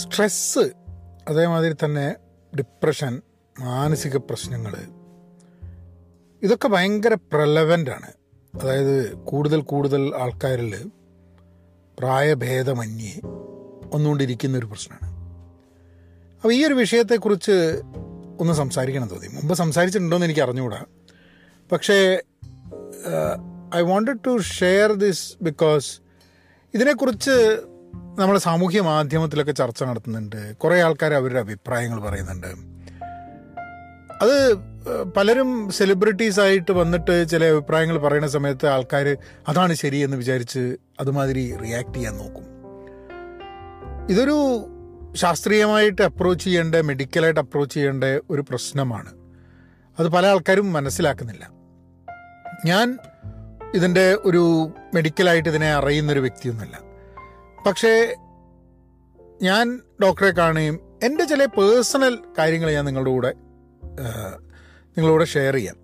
Stress അതേമാതിരി തന്നെ depression മാനസിക പ്രശ്നങ്ങൾ. ഇതൊക്കെ ഭയങ്കര പ്രലവന്റ് ആണ്. അതായത് കൂടുതൽ കൂടുതൽ ആൾക്കാരിൽ പ്രായഭേദമന്യേ വന്നുകൊണ്ടിരിക്കുന്ന ഒരു പ്രശ്നമാണ്. അപ്പോൾ ഈ ഒരു വിഷയത്തെക്കുറിച്ച് ഒന്ന് സംസാരിക്കണം തോന്നി. മുമ്പ് സംസാരിച്ചിട്ടുണ്ടോ എന്ന് എനിക്ക് അറിഞ്ഞുകൂടാ. പക്ഷേ I wanted to share this because ഇതിനെക്കുറിച്ച് നമ്മൾ സാമൂഹ്യ മാധ്യമത്തിലൊക്കെ ചർച്ച നടത്തുന്നുണ്ട്. കുറേ ആൾക്കാർ അവരുടെ അഭിപ്രായങ്ങൾ പറയുന്നുണ്ട്. അത് പലരും സെലിബ്രിറ്റീസ് ആയിട്ട് വന്നിട്ട് ചില അഭിപ്രായങ്ങൾ പറയുന്ന സമയത്ത് ആൾക്കാർ അതാണ് ശരിയെന്ന് വിചാരിച്ച് അതുമാതിരി റിയാക്ട് ചെയ്യാൻ നോക്കും. ഇതൊരു ശാസ്ത്രീയമായിട്ട് അപ്രോച്ച് ചെയ്യേണ്ട മെഡിക്കലായിട്ട് അപ്രോച്ച് ചെയ്യേണ്ട ഒരു പ്രശ്നമാണ്. അത് പല ആൾക്കാരും മനസ്സിലാക്കുന്നില്ല. ഞാൻ ഇതിന്റെ ഒരു മെഡിക്കലായിട്ട് ഇതിനെ അറിയുന്നൊരു വ്യക്തിയൊന്നുമല്ല. പക്ഷേ ഞാൻ ഡോക്ടറെ കാണുകയും എന്റെ ചില പേഴ്സണൽ കാര്യങ്ങൾ ഞാൻ നിങ്ങളുടെ കൂടെ നിങ്ങളുടെ ഷെയർ ചെയ്യാം.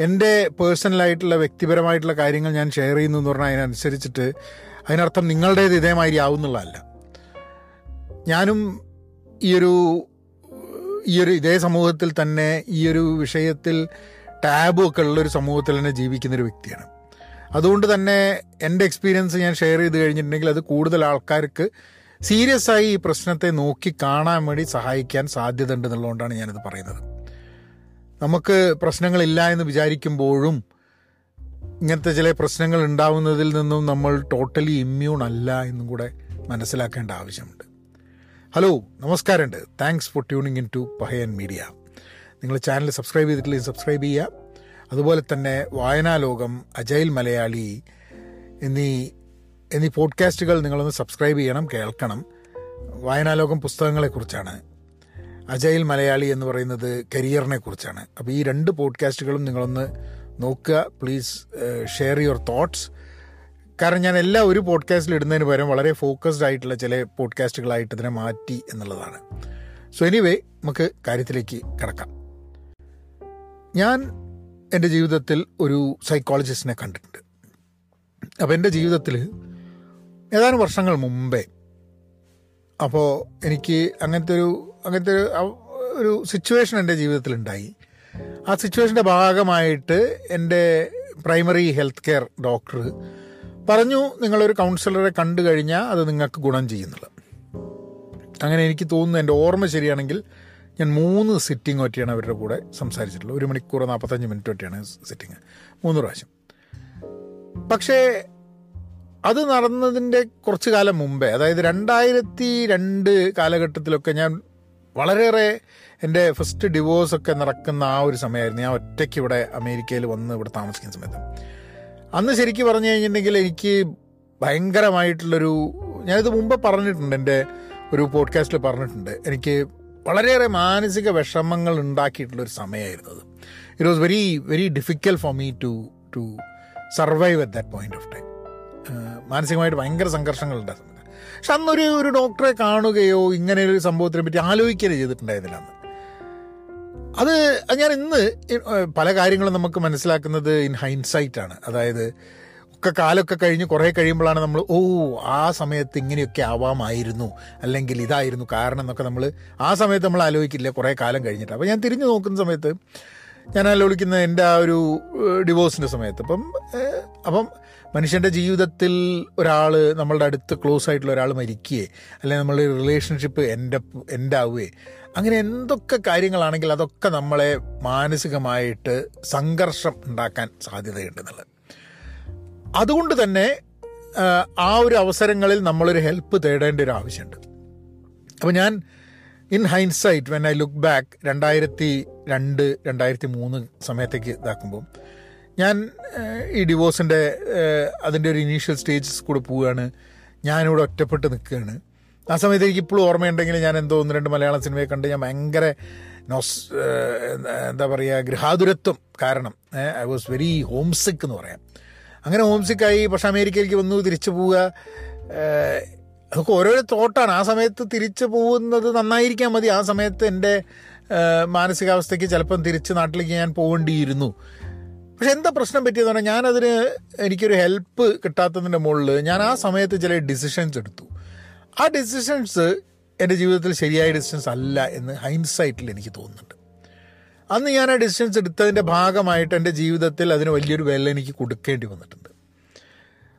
എന്റെ പേഴ്സണലായിട്ടുള്ള വ്യക്തിപരമായിട്ടുള്ള കാര്യങ്ങൾ ഞാൻ ഷെയർ ചെയ്യുന്നു എന്ന് പറഞ്ഞാൽ അതിനനുസരിച്ചിട്ട് അതിനർത്ഥം നിങ്ങളുടേത് ഇതേമാതിരി ആവുന്നുള്ളതല്ല ഞാനും ഈയൊരു ഈയൊരു ഇതേ സമൂഹത്തിൽ തന്നെ ഈയൊരു വിഷയത്തിൽ ടാബും ഒക്കെ ഉള്ളൊരു സമൂഹത്തിൽ തന്നെ ജീവിക്കുന്നൊരു വ്യക്തിയാണ്. അതുകൊണ്ട് തന്നെ എന്റെ എക്സ്പീരിയൻസ് ഞാൻ ഷെയർ ചെയ്ത് കഴിഞ്ഞിട്ടുണ്ടെങ്കിൽ അത് കൂടുതൽ ആൾക്കാർക്ക് സീരിയസ് ആയി ഈ പ്രശ്നത്തെ നോക്കി കാണാൻ വേണ്ടി സഹായിക്കാൻ സാധ്യത ഉണ്ട് എന്നുള്ളതുകൊണ്ടാണ് ഞാനിത് പറയുന്നത്. നമുക്ക് പ്രശ്നങ്ങളില്ല എന്ന് വിചാരിക്കുമ്പോഴും ഇങ്ങനത്തെ ചില പ്രശ്നങ്ങൾ ഉണ്ടാവുന്നതിൽ നിന്നും നമ്മൾ ടോട്ടലി ഇമ്മ്യൂൺ അല്ല എന്നും കൂടെ മനസ്സിലാക്കേണ്ട ആവശ്യമുണ്ട്. ഹലോ നമസ്കാരമുണ്ട്. Thanks for tuning in to Pahayan media നിങ്ങൾ ചാനൽ സബ്സ്ക്രൈബ് ചെയ്തിട്ടില്ലെങ്കിൽ സബ്സ്ക്രൈബ് ചെയ്യുക. അതുപോലെ തന്നെ വായനാലോകം അജൈൽ മലയാളി എന്നീ എന്നീ പോഡ്കാസ്റ്റുകൾ നിങ്ങളൊന്ന് സബ്സ്ക്രൈബ് ചെയ്യണം കേൾക്കണം. വായനാലോകം പുസ്തകങ്ങളെക്കുറിച്ചാണ്. അജൈൽ മലയാളി എന്ന് പറയുന്നത് കരിയറിനെ കുറിച്ചാണ് അപ്പോൾ ഈ രണ്ട് പോഡ്കാസ്റ്റുകളും നിങ്ങളൊന്ന് നോക്കുക. പ്ലീസ് ഷെയർ യുവർ തോട്ട്സ് കാരണം ഞാൻ എല്ലാ ഒരു പോഡ്കാസ്റ്റിൽ ഇടുന്നതിന് പകരം വളരെ ഫോക്കസ്ഡ് ആയിട്ടുള്ള ചില പോഡ്കാസ്റ്റുകളായിട്ട് ഇതിനെ മാറ്റി എന്നുള്ളതാണ്. സോ എനിവേ നമുക്ക് കാര്യത്തിലേക്ക് കിടക്കാം. ഞാൻ എന്റെ ജീവിതത്തിൽ ഒരു സൈക്കോളജിസ്റ്റിനെ കണ്ടിട്ടുണ്ട്. അപ്പോൾ എന്റെ ജീവിതത്തിൽ ഏതാനും വർഷങ്ങൾ മുമ്പേ അപ്പോൾ എനിക്ക് അങ്ങനത്തെ ഒരു അങ്ങനത്തെ ഒരു ഒരു സിറ്റുവേഷൻ എന്റെ ജീവിതത്തിൽ ഉണ്ടായി ആ സിറ്റുവേഷന്റെ ഭാഗമായിട്ട് എന്റെ പ്രൈമറി ഹെൽത്ത് കെയർ ഡോക്ടർ പറഞ്ഞു നിങ്ങളൊരു കൗൺസിലറെ കണ്ടു കഴിഞ്ഞാൽ അത് നിങ്ങൾക്ക് ഗുണം ചെയ്യുന്നുള്ളത് അങ്ങനെ എനിക്ക് തോന്നുന്നു എന്റെ ഓർമ്മ ശരിയാണെങ്കിൽ ഞാൻ മൂന്ന് സിറ്റിംഗ് ഒറ്റയാണ് അവരുടെ കൂടെ സംസാരിച്ചിട്ടുള്ളത്. ഒരു മണിക്കൂർ നാൽപ്പത്തഞ്ച് മിനിറ്റ് ഒറ്റയാണ് സിറ്റിംഗ് മൂന്ന് പ്രാവശ്യം. പക്ഷേ അത് നടന്നതിന്റെ കുറച്ച് കാലം മുമ്പേ അതായത് രണ്ടായിരത്തി രണ്ട് കാലഘട്ടത്തിലൊക്കെ ഞാൻ വളരെയേറെ എന്റെ ഫസ്റ്റ് ഡിവോഴ്സൊക്കെ നടക്കുന്ന ആ ഒരു സമയമായിരുന്നു. ഞാൻ ഒറ്റയ്ക്ക് ഇവിടെ അമേരിക്കയിൽ വന്ന് ഇവിടെ താമസിക്കുന്ന സമയത്ത്. അന്ന് ശരിക്കും പറഞ്ഞു കഴിഞ്ഞിട്ടുണ്ടെങ്കിൽ എനിക്ക് ഭയങ്കരമായിട്ടുള്ളൊരു ഞാനിത് മുമ്പ് പറഞ്ഞിട്ടുണ്ട് എന്റെ ഒരു പോഡ്കാസ്റ്റിൽ പറഞ്ഞിട്ടുണ്ട്. എനിക്ക് വളരെയേറെ മാനസിക വിഷമങ്ങൾ ഉണ്ടാക്കിയിട്ടുള്ളൊരു സമയമായിരുന്നു അത്. It was very very difficult for me to to survive at that point of time മാനസികമായിട്ട് ഭയങ്കര സംഘർഷങ്ങൾ ഉണ്ടായിരുന്നു. പക്ഷെ അന്നൊരു ഒരു ഡോക്ടറെ കാണുകയോ ഇങ്ങനെ ഒരു സംഭവത്തിനെ പറ്റി ആലോചിക്കുകയോ ചെയ്തിട്ടുണ്ടായിരുന്നില്ല അന്ന്. അത് ഞാൻ ഇന്ന് പല കാര്യങ്ങളും നമുക്ക് മനസ്സിലാക്കുന്നത് ഇൻ ഹൈൻസൈറ്റ് ആണ്. അതായത് ഒക്കെ കാലമൊക്കെ കഴിഞ്ഞ് കുറേ കഴിയുമ്പോഴാണ് നമ്മൾ ഓ ആ സമയത്ത് ഇങ്ങനെയൊക്കെ ആവാമായിരുന്നു. അല്ലെങ്കിൽ ഇതായിരുന്നു കാരണം എന്നൊക്കെ നമ്മൾ ആ സമയത്ത് നമ്മൾ ആലോചിക്കില്ല. കുറേ കാലം കഴിഞ്ഞിട്ട്. അപ്പോൾ ഞാൻ തിരിഞ്ഞു നോക്കുന്ന സമയത്ത് ഞാൻ ആലോചിക്കുന്ന എന്റെ ആ ഒരു ഡിവോഴ്സിന്റെ സമയത്ത്. അപ്പം അപ്പം മനുഷ്യന്റെ ജീവിതത്തിൽ ഒരാൾ നമ്മളുടെ അടുത്ത് ക്ലോസ് ആയിട്ടുള്ള ഒരാൾ മരിക്കുകയെ അല്ലെങ്കിൽ നമ്മളുടെ റിലേഷൻഷിപ്പ് എന്റെ എന്റെ ആവുകയെ അങ്ങനെ എന്തൊക്കെ കാര്യങ്ങളാണെങ്കിൽ അതൊക്കെ നമ്മളെ മാനസികമായിട്ട് സംഘർഷം ഉണ്ടാക്കാൻ സാധ്യതയുണ്ടെന്നുള്ളത് അതുകൊണ്ട് തന്നെ ആ, ഒരു അവസരങ്ങളിൽ നമ്മളൊരു ഹെൽപ്പ് തേടേണ്ട ഒരു ആവശ്യമുണ്ട്. അപ്പോൾ ഞാൻ in hindsight when I look back രണ്ടായിരത്തി രണ്ട് രണ്ടായിരത്തി മൂന്ന് സമയത്തേക്ക് ഇതാക്കുമ്പോൾ ഞാൻ ഈ ഡിവോഴ്സിന്റെ അതിന്റെ ഒരു ഇനീഷ്യൽ സ്റ്റേജസ് കൂടെ പോവുകയാണ്. ഞാനിവിടെ ഒറ്റപ്പെട്ട് നിൽക്കുകയാണ്. ആ സമയത്ത് എനിക്ക് ഇപ്പോഴും ഓർമ്മയുണ്ടെങ്കിൽ ഞാൻ എന്തോ ഒന്ന് രണ്ട് മലയാള സിനിമയെ കണ്ട് ഞാൻ ഭയങ്കര നോസ് എന്താ പറയുക ഗൃഹാതുരത്വം കാരണം ഐ വാസ് വെരി ഹോം സിക്ക് എന്ന് പറയാം. അങ്ങനെ ഹോം സിക്കായി പക്ഷെ അമേരിക്കയിലേക്ക് വന്നു തിരിച്ചു പോവുക. അതൊക്കെ ഓരോരോ തോട്ടാണ്. ആ സമയത്ത് തിരിച്ചു പോകുന്നത് നന്നായിരിക്കാൻ മതി. ആ സമയത്ത് എന്റെ മാനസികാവസ്ഥയ്ക്ക് ചിലപ്പം തിരിച്ച് നാട്ടിലേക്ക് ഞാൻ പോകേണ്ടിയിരുന്നു. പക്ഷെ എന്താ പ്രശ്നം പറ്റിയെന്ന് പറഞ്ഞാൽ ഞാനതിന് എനിക്കൊരു ഹെൽപ്പ് കിട്ടാത്തതിന്റെ മുകളിൽ ഞാൻ ആ സമയത്ത് ചില ഡിസിഷൻസ് എടുത്തു. ആ ഡിസിഷൻസ് എന്റെ ജീവിതത്തിൽ ശരിയായ ഡിസിഷൻസ് അല്ല എന്ന് ഹൈൻസൈറ്റിൽ എനിക്ക് തോന്നുന്നുണ്ട്. അന്ന് ഞാൻ ആ ഡിസിഷൻസ് എടുത്തതിന്റെ ഭാഗമായിട്ട് എന്റെ ജീവിതത്തിൽ അതിന് വലിയൊരു വില എനിക്ക് കൊടുക്കേണ്ടി വന്നിട്ടുണ്ട്.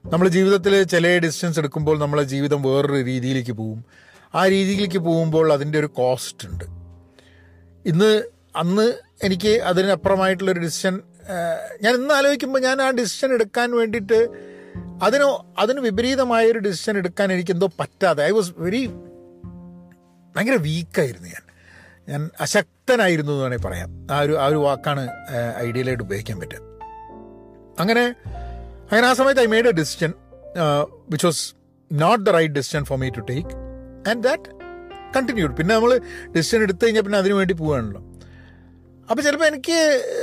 നമ്മൾ ജീവിതത്തിൽ ചില ഡിസിഷൻസ് എടുക്കുമ്പോൾ നമ്മളെ ജീവിതം വേറൊരു രീതിയിലേക്ക് പോവും. ആ രീതിയിലേക്ക് പോകുമ്പോൾ അതിന്റെ ഒരു കോസ്റ്റ് ഉണ്ട്. ഇന്ന് അന്ന് എനിക്ക് അതിനപ്പുറമായിട്ടുള്ളൊരു ഡിസിഷൻ ഞാൻ ഇന്ന് ആലോചിക്കുമ്പോൾ ഞാൻ ആ ഡിസിഷൻ എടുക്കാൻ വേണ്ടിയിട്ട് അതിന് അതിന് വിപരീതമായൊരു ഡിസിഷൻ എടുക്കാൻ എനിക്ക് എന്തോ പറ്റാതെ ഐ വാസ് വെരി ഭയങ്കര വീക്കായിരുന്നു ഞാൻ. ഞാൻ അശക്തനായിരുന്നു എന്ന് വേണമെങ്കിൽ പറയാം. ആ ഒരു ആ ഒരു വാക്കാണ് ഐഡിയലായിട്ട് ഉപയോഗിക്കാൻ പറ്റുക. അങ്ങനെ അങ്ങനെ ആ സമയത്ത് I made a decision which was not the right decision for me to take and that continued പിന്നെ നമ്മൾ ഡിസിഷൻ എടുത്തു കഴിഞ്ഞാൽ പിന്നെ അതിനു വേണ്ടി പോവുകയാണല്ലോ അപ്പോൾ ചിലപ്പോൾ എനിക്ക്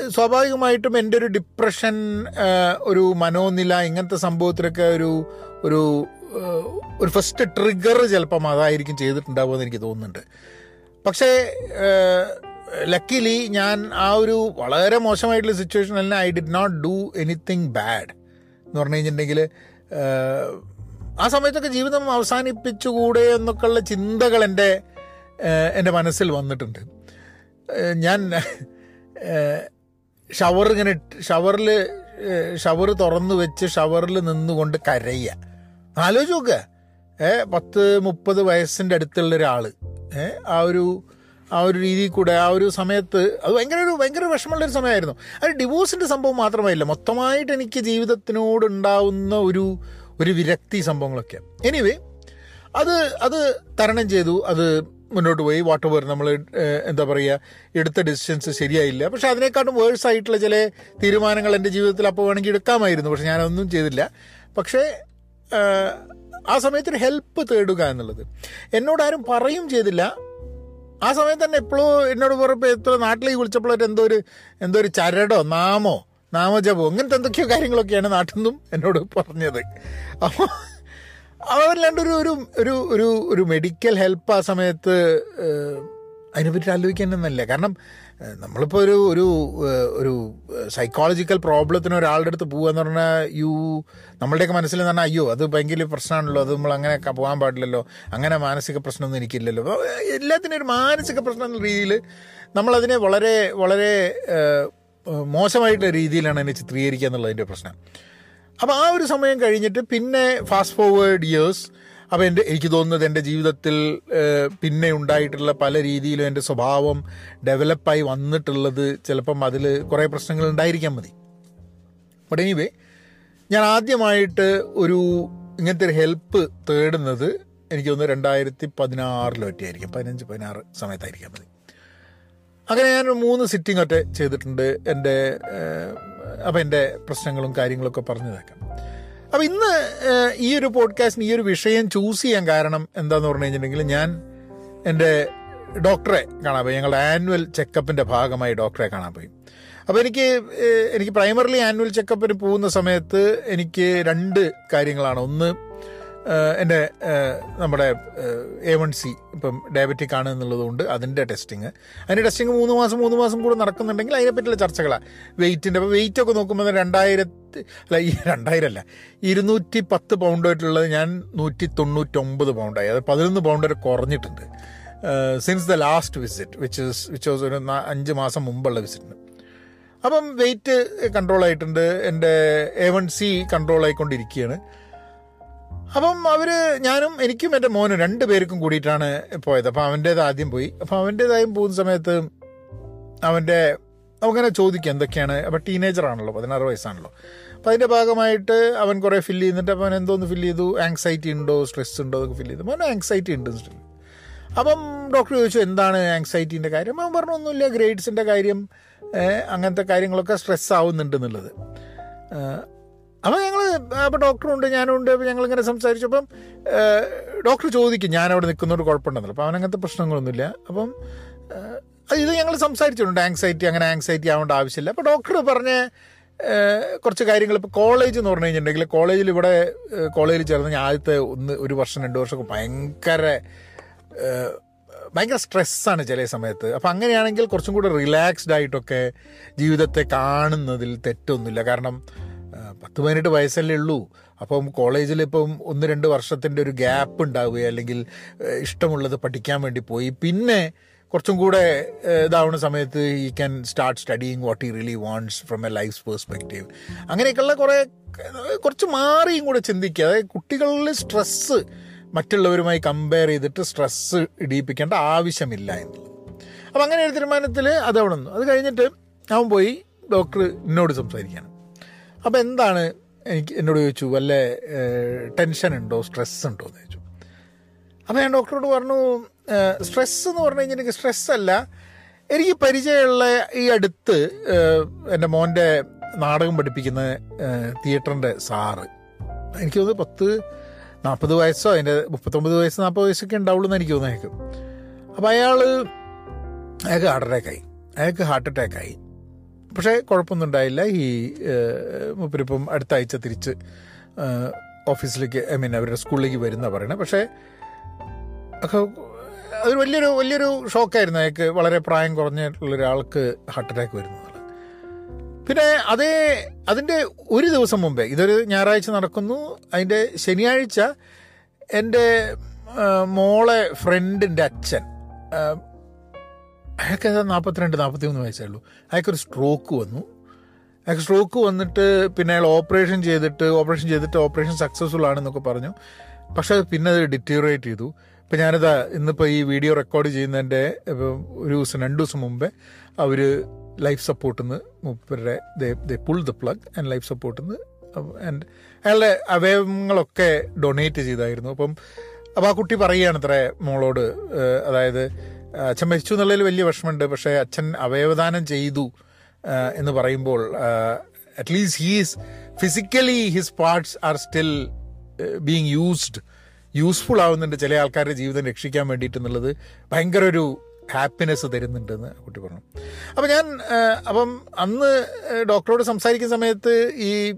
സ്വാഭാവികമായിട്ടും എന്റെ ഒരു ഡിപ്രഷൻ ഒരു മനോനില ഇങ്ങനത്തെ സംഭവത്തിലൊക്കെ ഒരു ഒരു ഒരു ഫസ്റ്റ് ട്രിഗർ ചിലപ്പം അതായിരിക്കും ചെയ്തിട്ടുണ്ടാവുമെന്ന് എനിക്ക് തോന്നുന്നുണ്ട്. പക്ഷേ ലക്കിലി ഞാൻ ആ ഒരു വളരെ മോശമായിട്ടുള്ള സിറ്റുവേഷനിൽ I did not do anything bad എന്ന് പറഞ്ഞു കഴിഞ്ഞിട്ടുണ്ടെങ്കിൽ ആ സമയത്തൊക്കെ ജീവിതം അവസാനിപ്പിച്ചുകൂടെ എന്നൊക്കെയുള്ള ചിന്തകൾ എന്റെ എന്റെ മനസ്സിൽ വന്നിട്ടുണ്ട്. ഞാൻ ഷവർ ഇങ്ങനെ ഷവറിൽ ഷവർ തുറന്നു വെച്ച് ഷവറിൽ നിന്നുകൊണ്ട് കരയുക. ആലോചിച്ച് നോക്കുക ഏഹ് പത്ത് മുപ്പത് വയസ്സിന്റെ അടുത്തുള്ള ഒരാൾ ആ ഒരു ആ ഒരു രീതിയിൽ കൂടെ ആ ഒരു സമയത്ത് അത് ഭയങ്കര ഒരു ഭയങ്കര വിഷമമുള്ളൊരു സമയമായിരുന്നു. അത് ഡിവോഴ്സിന്റെ സംഭവം മാത്രമായില്ല മൊത്തമായിട്ട് എനിക്ക് ജീവിതത്തിനോടുണ്ടാവുന്ന ഒരു ഒരു വിരക്തി സംഭവങ്ങളൊക്കെ. എനിവേ അത് അത് തരണം ചെയ്തു. അത് മുന്നോട്ട് പോയി. വാട്ട് ഓവർ നമ്മൾ എന്താ പറയുക എടുത്ത ഡിസിഷൻസ് ശരിയായില്ല. പക്ഷെ അതിനെക്കാട്ടും വേഴ്സ് ആയിട്ടുള്ള ചില തീരുമാനങ്ങൾ എന്റെ ജീവിതത്തിൽ അപ്പോൾ വേണമെങ്കിൽ എടുക്കാമായിരുന്നു. പക്ഷെ ഞാനൊന്നും ചെയ്തില്ല. പക്ഷേ ആ സമയത്തൊരു ഹെൽപ്പ് തേടുക എന്നുള്ളത്. എന്നോട് ആരും പറയും ചെയ്തില്ല. ആ സമയത്ത് തന്നെ എപ്പോഴും എന്നോട് പറയുമ്പോൾ എത്ര നാട്ടിലേക്ക് വിളിച്ചപ്പോഴൊരു എന്തോ ഒരു എന്തോ ഒരു ചരടോ നാമോ നാമജപോ അങ്ങനത്തെ എന്തൊക്കെയോ കാര്യങ്ങളൊക്കെയാണ് നാട്ടിൽ നിന്നും എന്നോട് പറഞ്ഞത്. അപ്പോൾ അവരല്ലാണ്ട് ഒരു ഒരു ഒരു ഒരു ഒരു മെഡിക്കൽ ഹെൽപ്പ് ആ സമയത്ത് അതിനെപ്പറ്റി ആലോചിക്കാനൊന്നല്ല കാരണം നമ്മളിപ്പോൾ ഒരു ഒരു ഒരു സൈക്കോളജിക്കൽ പ്രോബ്ലത്തിന് ഒരാളുടെ അടുത്ത് പോകുക എന്ന് പറഞ്ഞാൽ യു നമ്മളുടെയൊക്കെ മനസ്സിൽ എന്ന് പറഞ്ഞാൽ അയ്യോ അത് ഭയങ്കര പ്രശ്നമാണല്ലോ അത് നമ്മൾ അങ്ങനെ പോകാൻ പാടില്ലല്ലോ അങ്ങനെ മാനസിക പ്രശ്നമൊന്നും എനിക്കില്ലല്ലോ. എല്ലാത്തിനും ഒരു മാനസിക പ്രശ്നം എന്ന രീതിയിൽ നമ്മളതിനെ വളരെ വളരെ മോശമായിട്ടുള്ള രീതിയിലാണ് അതിനെ ചിത്രീകരിക്കുക എന്നുള്ളതിന്റെ പ്രശ്നം. അപ്പോൾ ആ ഒരു സമയം കഴിഞ്ഞിട്ട് പിന്നെ ഫാസ്റ്റ് ഫോർവേഡ് ഇയേഴ്സ് അപ്പോൾ എന്റെ എനിക്ക് തോന്നുന്നത് എന്റെ ജീവിതത്തിൽ പിന്നെ ഉണ്ടായിട്ടുള്ള പല രീതിയിലും എന്റെ സ്വഭാവം ഡെവലപ്പായി വന്നിട്ടുള്ളത് ചിലപ്പം അതിൽ കുറേ പ്രശ്നങ്ങൾ ഉണ്ടായിരിക്കാൻ മതി. ബട്ട് എനിവേ ഞാൻ ആദ്യമായിട്ട് ഒരു ഇങ്ങനത്തെ ഒരു ഹെൽപ്പ് തേടുന്നത് എനിക്ക് തോന്നുന്നു രണ്ടായിരത്തി പതിനാറിലോ ഒറ്റയായിരിക്കും പതിനഞ്ച് പതിനാറ് സമയത്തായിരിക്കാം മതി. അങ്ങനെ ഞാൻ മൂന്ന് സിറ്റിംഗ് ഒറ്റ ചെയ്തിട്ടുണ്ട്. എന്റെ അപ്പം എന്റെ പ്രശ്നങ്ങളും കാര്യങ്ങളൊക്കെ പറഞ്ഞു തേക്കാം അപ്പം ഇന്ന് ഈ ഒരു പോഡ്കാസ്റ്റിന് ഈ ഒരു വിഷയം ചൂസ് ചെയ്യാൻ കാരണം എന്താന്ന് പറഞ്ഞു കഴിഞ്ഞിട്ടുണ്ടെങ്കിൽ ഞാൻ എന്റെ ഡോക്ടറെ കാണാൻ പോയി. ഞങ്ങളുടെ ആനുവൽ ചെക്കപ്പിന്റെ ഭാഗമായി ഡോക്ടറെ കാണാൻ പോയി. അപ്പോൾ എനിക്ക് എനിക്ക് പ്രൈമറിലി ആനുവൽ ചെക്കപ്പിന് പോകുന്ന സമയത്ത് എനിക്ക് രണ്ട് കാര്യങ്ങളാണ്. ഒന്ന് എന്റെ നമ്മുടെ എ വൺ സി ഇപ്പം ഡയബറ്റിക് ആണ് എന്നുള്ളതുകൊണ്ട് അതിന്റെ ടെസ്റ്റിങ് അതിന്റെ ടെസ്റ്റിങ് മൂന്ന് മാസം മൂന്ന് മാസം കൂടെ നടക്കുന്നുണ്ടെങ്കിൽ അതിനെപ്പറ്റിയുള്ള ചർച്ചകളാണ് വെയിറ്റിന്റെ അപ്പോൾ വെയിറ്റ് ഒക്കെ നോക്കുമ്പോൾ രണ്ടായിരത്തി അല്ല ഈ രണ്ടായിരം അല്ല ഇരുന്നൂറ്റി പത്ത് പൗണ്ടായിട്ടുള്ളത് ഞാൻ നൂറ്റി തൊണ്ണൂറ്റൊമ്പത് പൗണ്ടായി അത് പതിനൊന്ന് പൗണ്ട് വരെ കുറഞ്ഞിട്ടുണ്ട്. Since the last visit which which was ഒരു അഞ്ച് മാസം മുമ്പുള്ള വിസിറ്റിന് അപ്പം വെയിറ്റ് കൺട്രോൾ ആയിട്ടുണ്ട്. എന്റെ എ വൺ സി കൺട്രോൾ ആയിക്കൊണ്ടിരിക്കുകയാണ്. അപ്പം അവർ ഞാനും എനിക്കും എന്റെ മോനും രണ്ട് പേർക്കും കൂടിയിട്ടാണ് പോയത്. അപ്പം അവന്റേത് ആദ്യം പോയി. അപ്പം അവന്റേതായും പോകുന്ന സമയത്ത് അവന്റെ അവങ്ങനെ ചോദിക്കുക എന്തൊക്കെയാണ്. അപ്പം ടീനേജർ ആണല്ലോ പതിനാറ് വയസ്സാണല്ലോ. അപ്പം അതിന്റെ ഭാഗമായിട്ട് അവൻ കുറേ ഫില്ല് അപ്പം അവൻ എന്തോന്ന് ഫില്ല് ചെയ്തു? ആങ്സൈറ്റി ഉണ്ടോ? സ്ട്രെസ് ഉണ്ടോ? എന്നൊക്കെ ഫില്ല് ചെയ്തു. അവൻ ആങ്സൈറ്റി ഉണ്ട്. അപ്പം ഡോക്ടർ ചോദിച്ചു എന്താണ് ആങ്സൈറ്റീന്റെ കാര്യം? അവൻ പറഞ്ഞു ഒന്നുമില്ല ഗ്രേഡ്സിന്റെ കാര്യം അങ്ങനത്തെ കാര്യങ്ങളൊക്കെ സ്ട്രെസ് ആവുന്നുണ്ട് എന്നുള്ളത്. അപ്പോൾ ഞങ്ങൾ അപ്പോൾ ഡോക്ടറുണ്ട് ഞാനുണ്ട് അപ്പോൾ ഞങ്ങളിങ്ങനെ സംസാരിച്ചു. അപ്പം ഡോക്ടർ ചോദിക്കും ഞാനവിടെ നിൽക്കുന്നതുകൊണ്ട് കുഴപ്പമുണ്ടെന്നല്ലോ അപ്പോൾ അവനങ്ങനത്തെ പ്രശ്നങ്ങളൊന്നുമില്ല. അപ്പം ഇത് ഞങ്ങൾ സംസാരിച്ചിട്ടുണ്ട്. ആങ്സൈറ്റി അങ്ങനെ ആങ്സൈറ്റി ആവേണ്ട ആവശ്യമില്ല. അപ്പോൾ ഡോക്ടർ പറഞ്ഞ കുറച്ച് കാര്യങ്ങൾ ഇപ്പോൾ കോളേജ് എന്ന് പറഞ്ഞു കഴിഞ്ഞിട്ടുണ്ടെങ്കിൽ കോളേജിൽ ഇവിടെ കോളേജിൽ ചേർന്ന് ഞാൻ ആദ്യത്തെ ഒന്ന് ഒരു വർഷം രണ്ട് വർഷമൊക്കെ ഭയങ്കര ഭയങ്കര സ്ട്രെസ്സാണ് ചില സമയത്ത്. അപ്പം അങ്ങനെയാണെങ്കിൽ കുറച്ചും കൂടെ റിലാക്സ്ഡ് ആയിട്ടൊക്കെ ജീവിതത്തെ കാണുന്നതിൽ തെറ്റൊന്നുമില്ല. കാരണം പത്ത് പതിനെട്ട് വയസ്സല്ലേ ഉള്ളൂ. അപ്പം കോളേജിൽ ഇപ്പം ഒന്ന് രണ്ട് വർഷത്തിന്റെ ഒരു ഗ്യാപ്പ് ഉണ്ടാവുക അല്ലെങ്കിൽ ഇഷ്ടമുള്ളത് പഠിക്കാൻ വേണ്ടി പോയി. പിന്നെ കുറച്ചും കൂടെ ഇതാവുന്ന സമയത്ത് he can start studying what he really wants from a life perspective അങ്ങനെയൊക്കെയുള്ള കുറേ കുറച്ച് മാറിയും കൂടെ ചിന്തിക്കുക. അതായത് കുട്ടികളിൽ സ്ട്രെസ്സ് മറ്റുള്ളവരുമായി കമ്പയർ ചെയ്തിട്ട് സ്ട്രെസ്സ് ഇടിയിപ്പിക്കേണ്ട ആവശ്യമില്ല എന്നുള്ളത് അപ്പം അങ്ങനെ ഒരു തീരുമാനത്തിൽ അത് അവിടെ നിന്നു. അത് കഴിഞ്ഞിട്ട് അവൻ പോയി ഡോക്ടർ എന്നോട് സംസാരിക്കുകയാണ്. അപ്പോൾ എന്താണ് എനിക്ക് എന്നോട് ചോദിച്ചു വല്ല ടെൻഷൻ ഉണ്ടോ സ്ട്രെസ് ഉണ്ടോ എന്ന് ചോദിച്ചു. അപ്പോൾ ഞാൻ ഡോക്ടറോട് പറഞ്ഞു സ്ട്രെസ് എന്ന് പറഞ്ഞു കഴിഞ്ഞാൽ എനിക്ക് സ്ട്രെസ് അല്ല എനിക്ക് പരിചയമുള്ള ഈ അടുത്ത് എന്റെ മോന്റെ നാടകം പഠിപ്പിക്കുന്ന തിയേറ്ററിന്റെ സാറ്. എനിക്ക് തോന്നുന്നു പത്ത് നാൽപ്പത് വയസ്സോ അതിന്റെ മുപ്പത്തൊമ്പത് വയസ്സ് നാൽപ്പത് വയസ്സൊക്കെ ഉണ്ടാവുള്ളൂ എന്ന് എനിക്ക് തോന്നുന്നു അയാൾക്ക്. അപ്പോൾ അയാൾ അയാൾക്ക് ഹാർട്ട് അറ്റാക്കായി. അയാൾക്ക് ഹാർട്ട് അറ്റാക്കായി. പക്ഷേ കുഴപ്പമൊന്നും ഉണ്ടായില്ല ഈ മൂപ്പരിപ്പം അടുത്ത ആഴ്ച തിരിച്ച് ഓഫീസിലേക്ക് ഐ മീൻ അവരുടെ സ്കൂളിലേക്ക് വരുന്ന പറയണേ. പക്ഷേ ഒക്കെ അതൊരു വലിയൊരു വലിയൊരു ഷോക്കായിരുന്നു. അയാൾക്ക് വളരെ പ്രായം കുറഞ്ഞിട്ടുള്ള ഒരാൾക്ക് ഹാർട്ട് അറ്റാക്ക് വരുന്നത് പിന്നെ അതേ അതിന്റെ ഒരു ദിവസം മുമ്പേ ഇതൊരു ഞായറാഴ്ച നടക്കുന്നു. അതിന്റെ ശനിയാഴ്ച എന്റെ മോളെ ഫ്രണ്ടിന്റെ അച്ഛൻ അയാൾക്ക് നാൽപ്പത്തിരണ്ട് നാൽപ്പത്തി മൂന്ന് വയസ്സേ ഉള്ളൂ അയാൾക്കൊരു സ്ട്രോക്ക് വന്നു. അയാൾക്ക് സ്ട്രോക്ക് വന്നിട്ട് പിന്നെ അയാൾ ഓപ്പറേഷൻ ചെയ്തിട്ട് ഓപ്പറേഷൻ ചെയ്തിട്ട് ഓപ്പറേഷൻ സക്സസ്ഫുൾ ആണെന്നൊക്കെ പറഞ്ഞു. പക്ഷെ അത് പിന്നെ അത് ഡിറ്റീറിയേറ്റ് ചെയ്തു. ഇപ്പം ഞാനിതാ ഇന്നിപ്പോൾ ഈ വീഡിയോ റെക്കോർഡ് ചെയ്യുന്നതിന്റെ ഒരു ദിവസം രണ്ട് ദിവസം മുമ്പേ അവർ ലൈഫ് സപ്പോർട്ടിൽ നിന്ന് മുപ്പരുടെ they pull the plug and life സപ്പോർട്ടിൽ നിന്ന് ആൻഡ് അയാളുടെ അവയവങ്ങളൊക്കെ ഡൊണേറ്റ് ചെയ്തായിരുന്നു. അപ്പം അപ്പോൾ ആ കുട്ടി പറയുകയാണ് അത്ര മോളോട് അതായത് അച്ഛൻ മരിച്ചു എന്നുള്ളതിൽ വലിയ വിഷമമുണ്ട്. പക്ഷേ അച്ഛൻ അവയവദാനം ചെയ്തു എന്ന് പറയുമ്പോൾ at least he's physically his parts are still being used useful ആവുന്നുണ്ട് ചില ആൾക്കാരുടെ ജീവിതം രക്ഷിക്കാൻ വേണ്ടിയിട്ട് എന്നുള്ളത്. ഭയങ്കര ഒരു ഹാപ്പിനെസ് തരുന്നുണ്ടെന്ന് കുട്ടി പറഞ്ഞു. അപ്പം ഞാൻ അപ്പം അന്ന് ഡോക്ടറോട് സംസാരിക്കുന്ന സമയത്ത് ഈ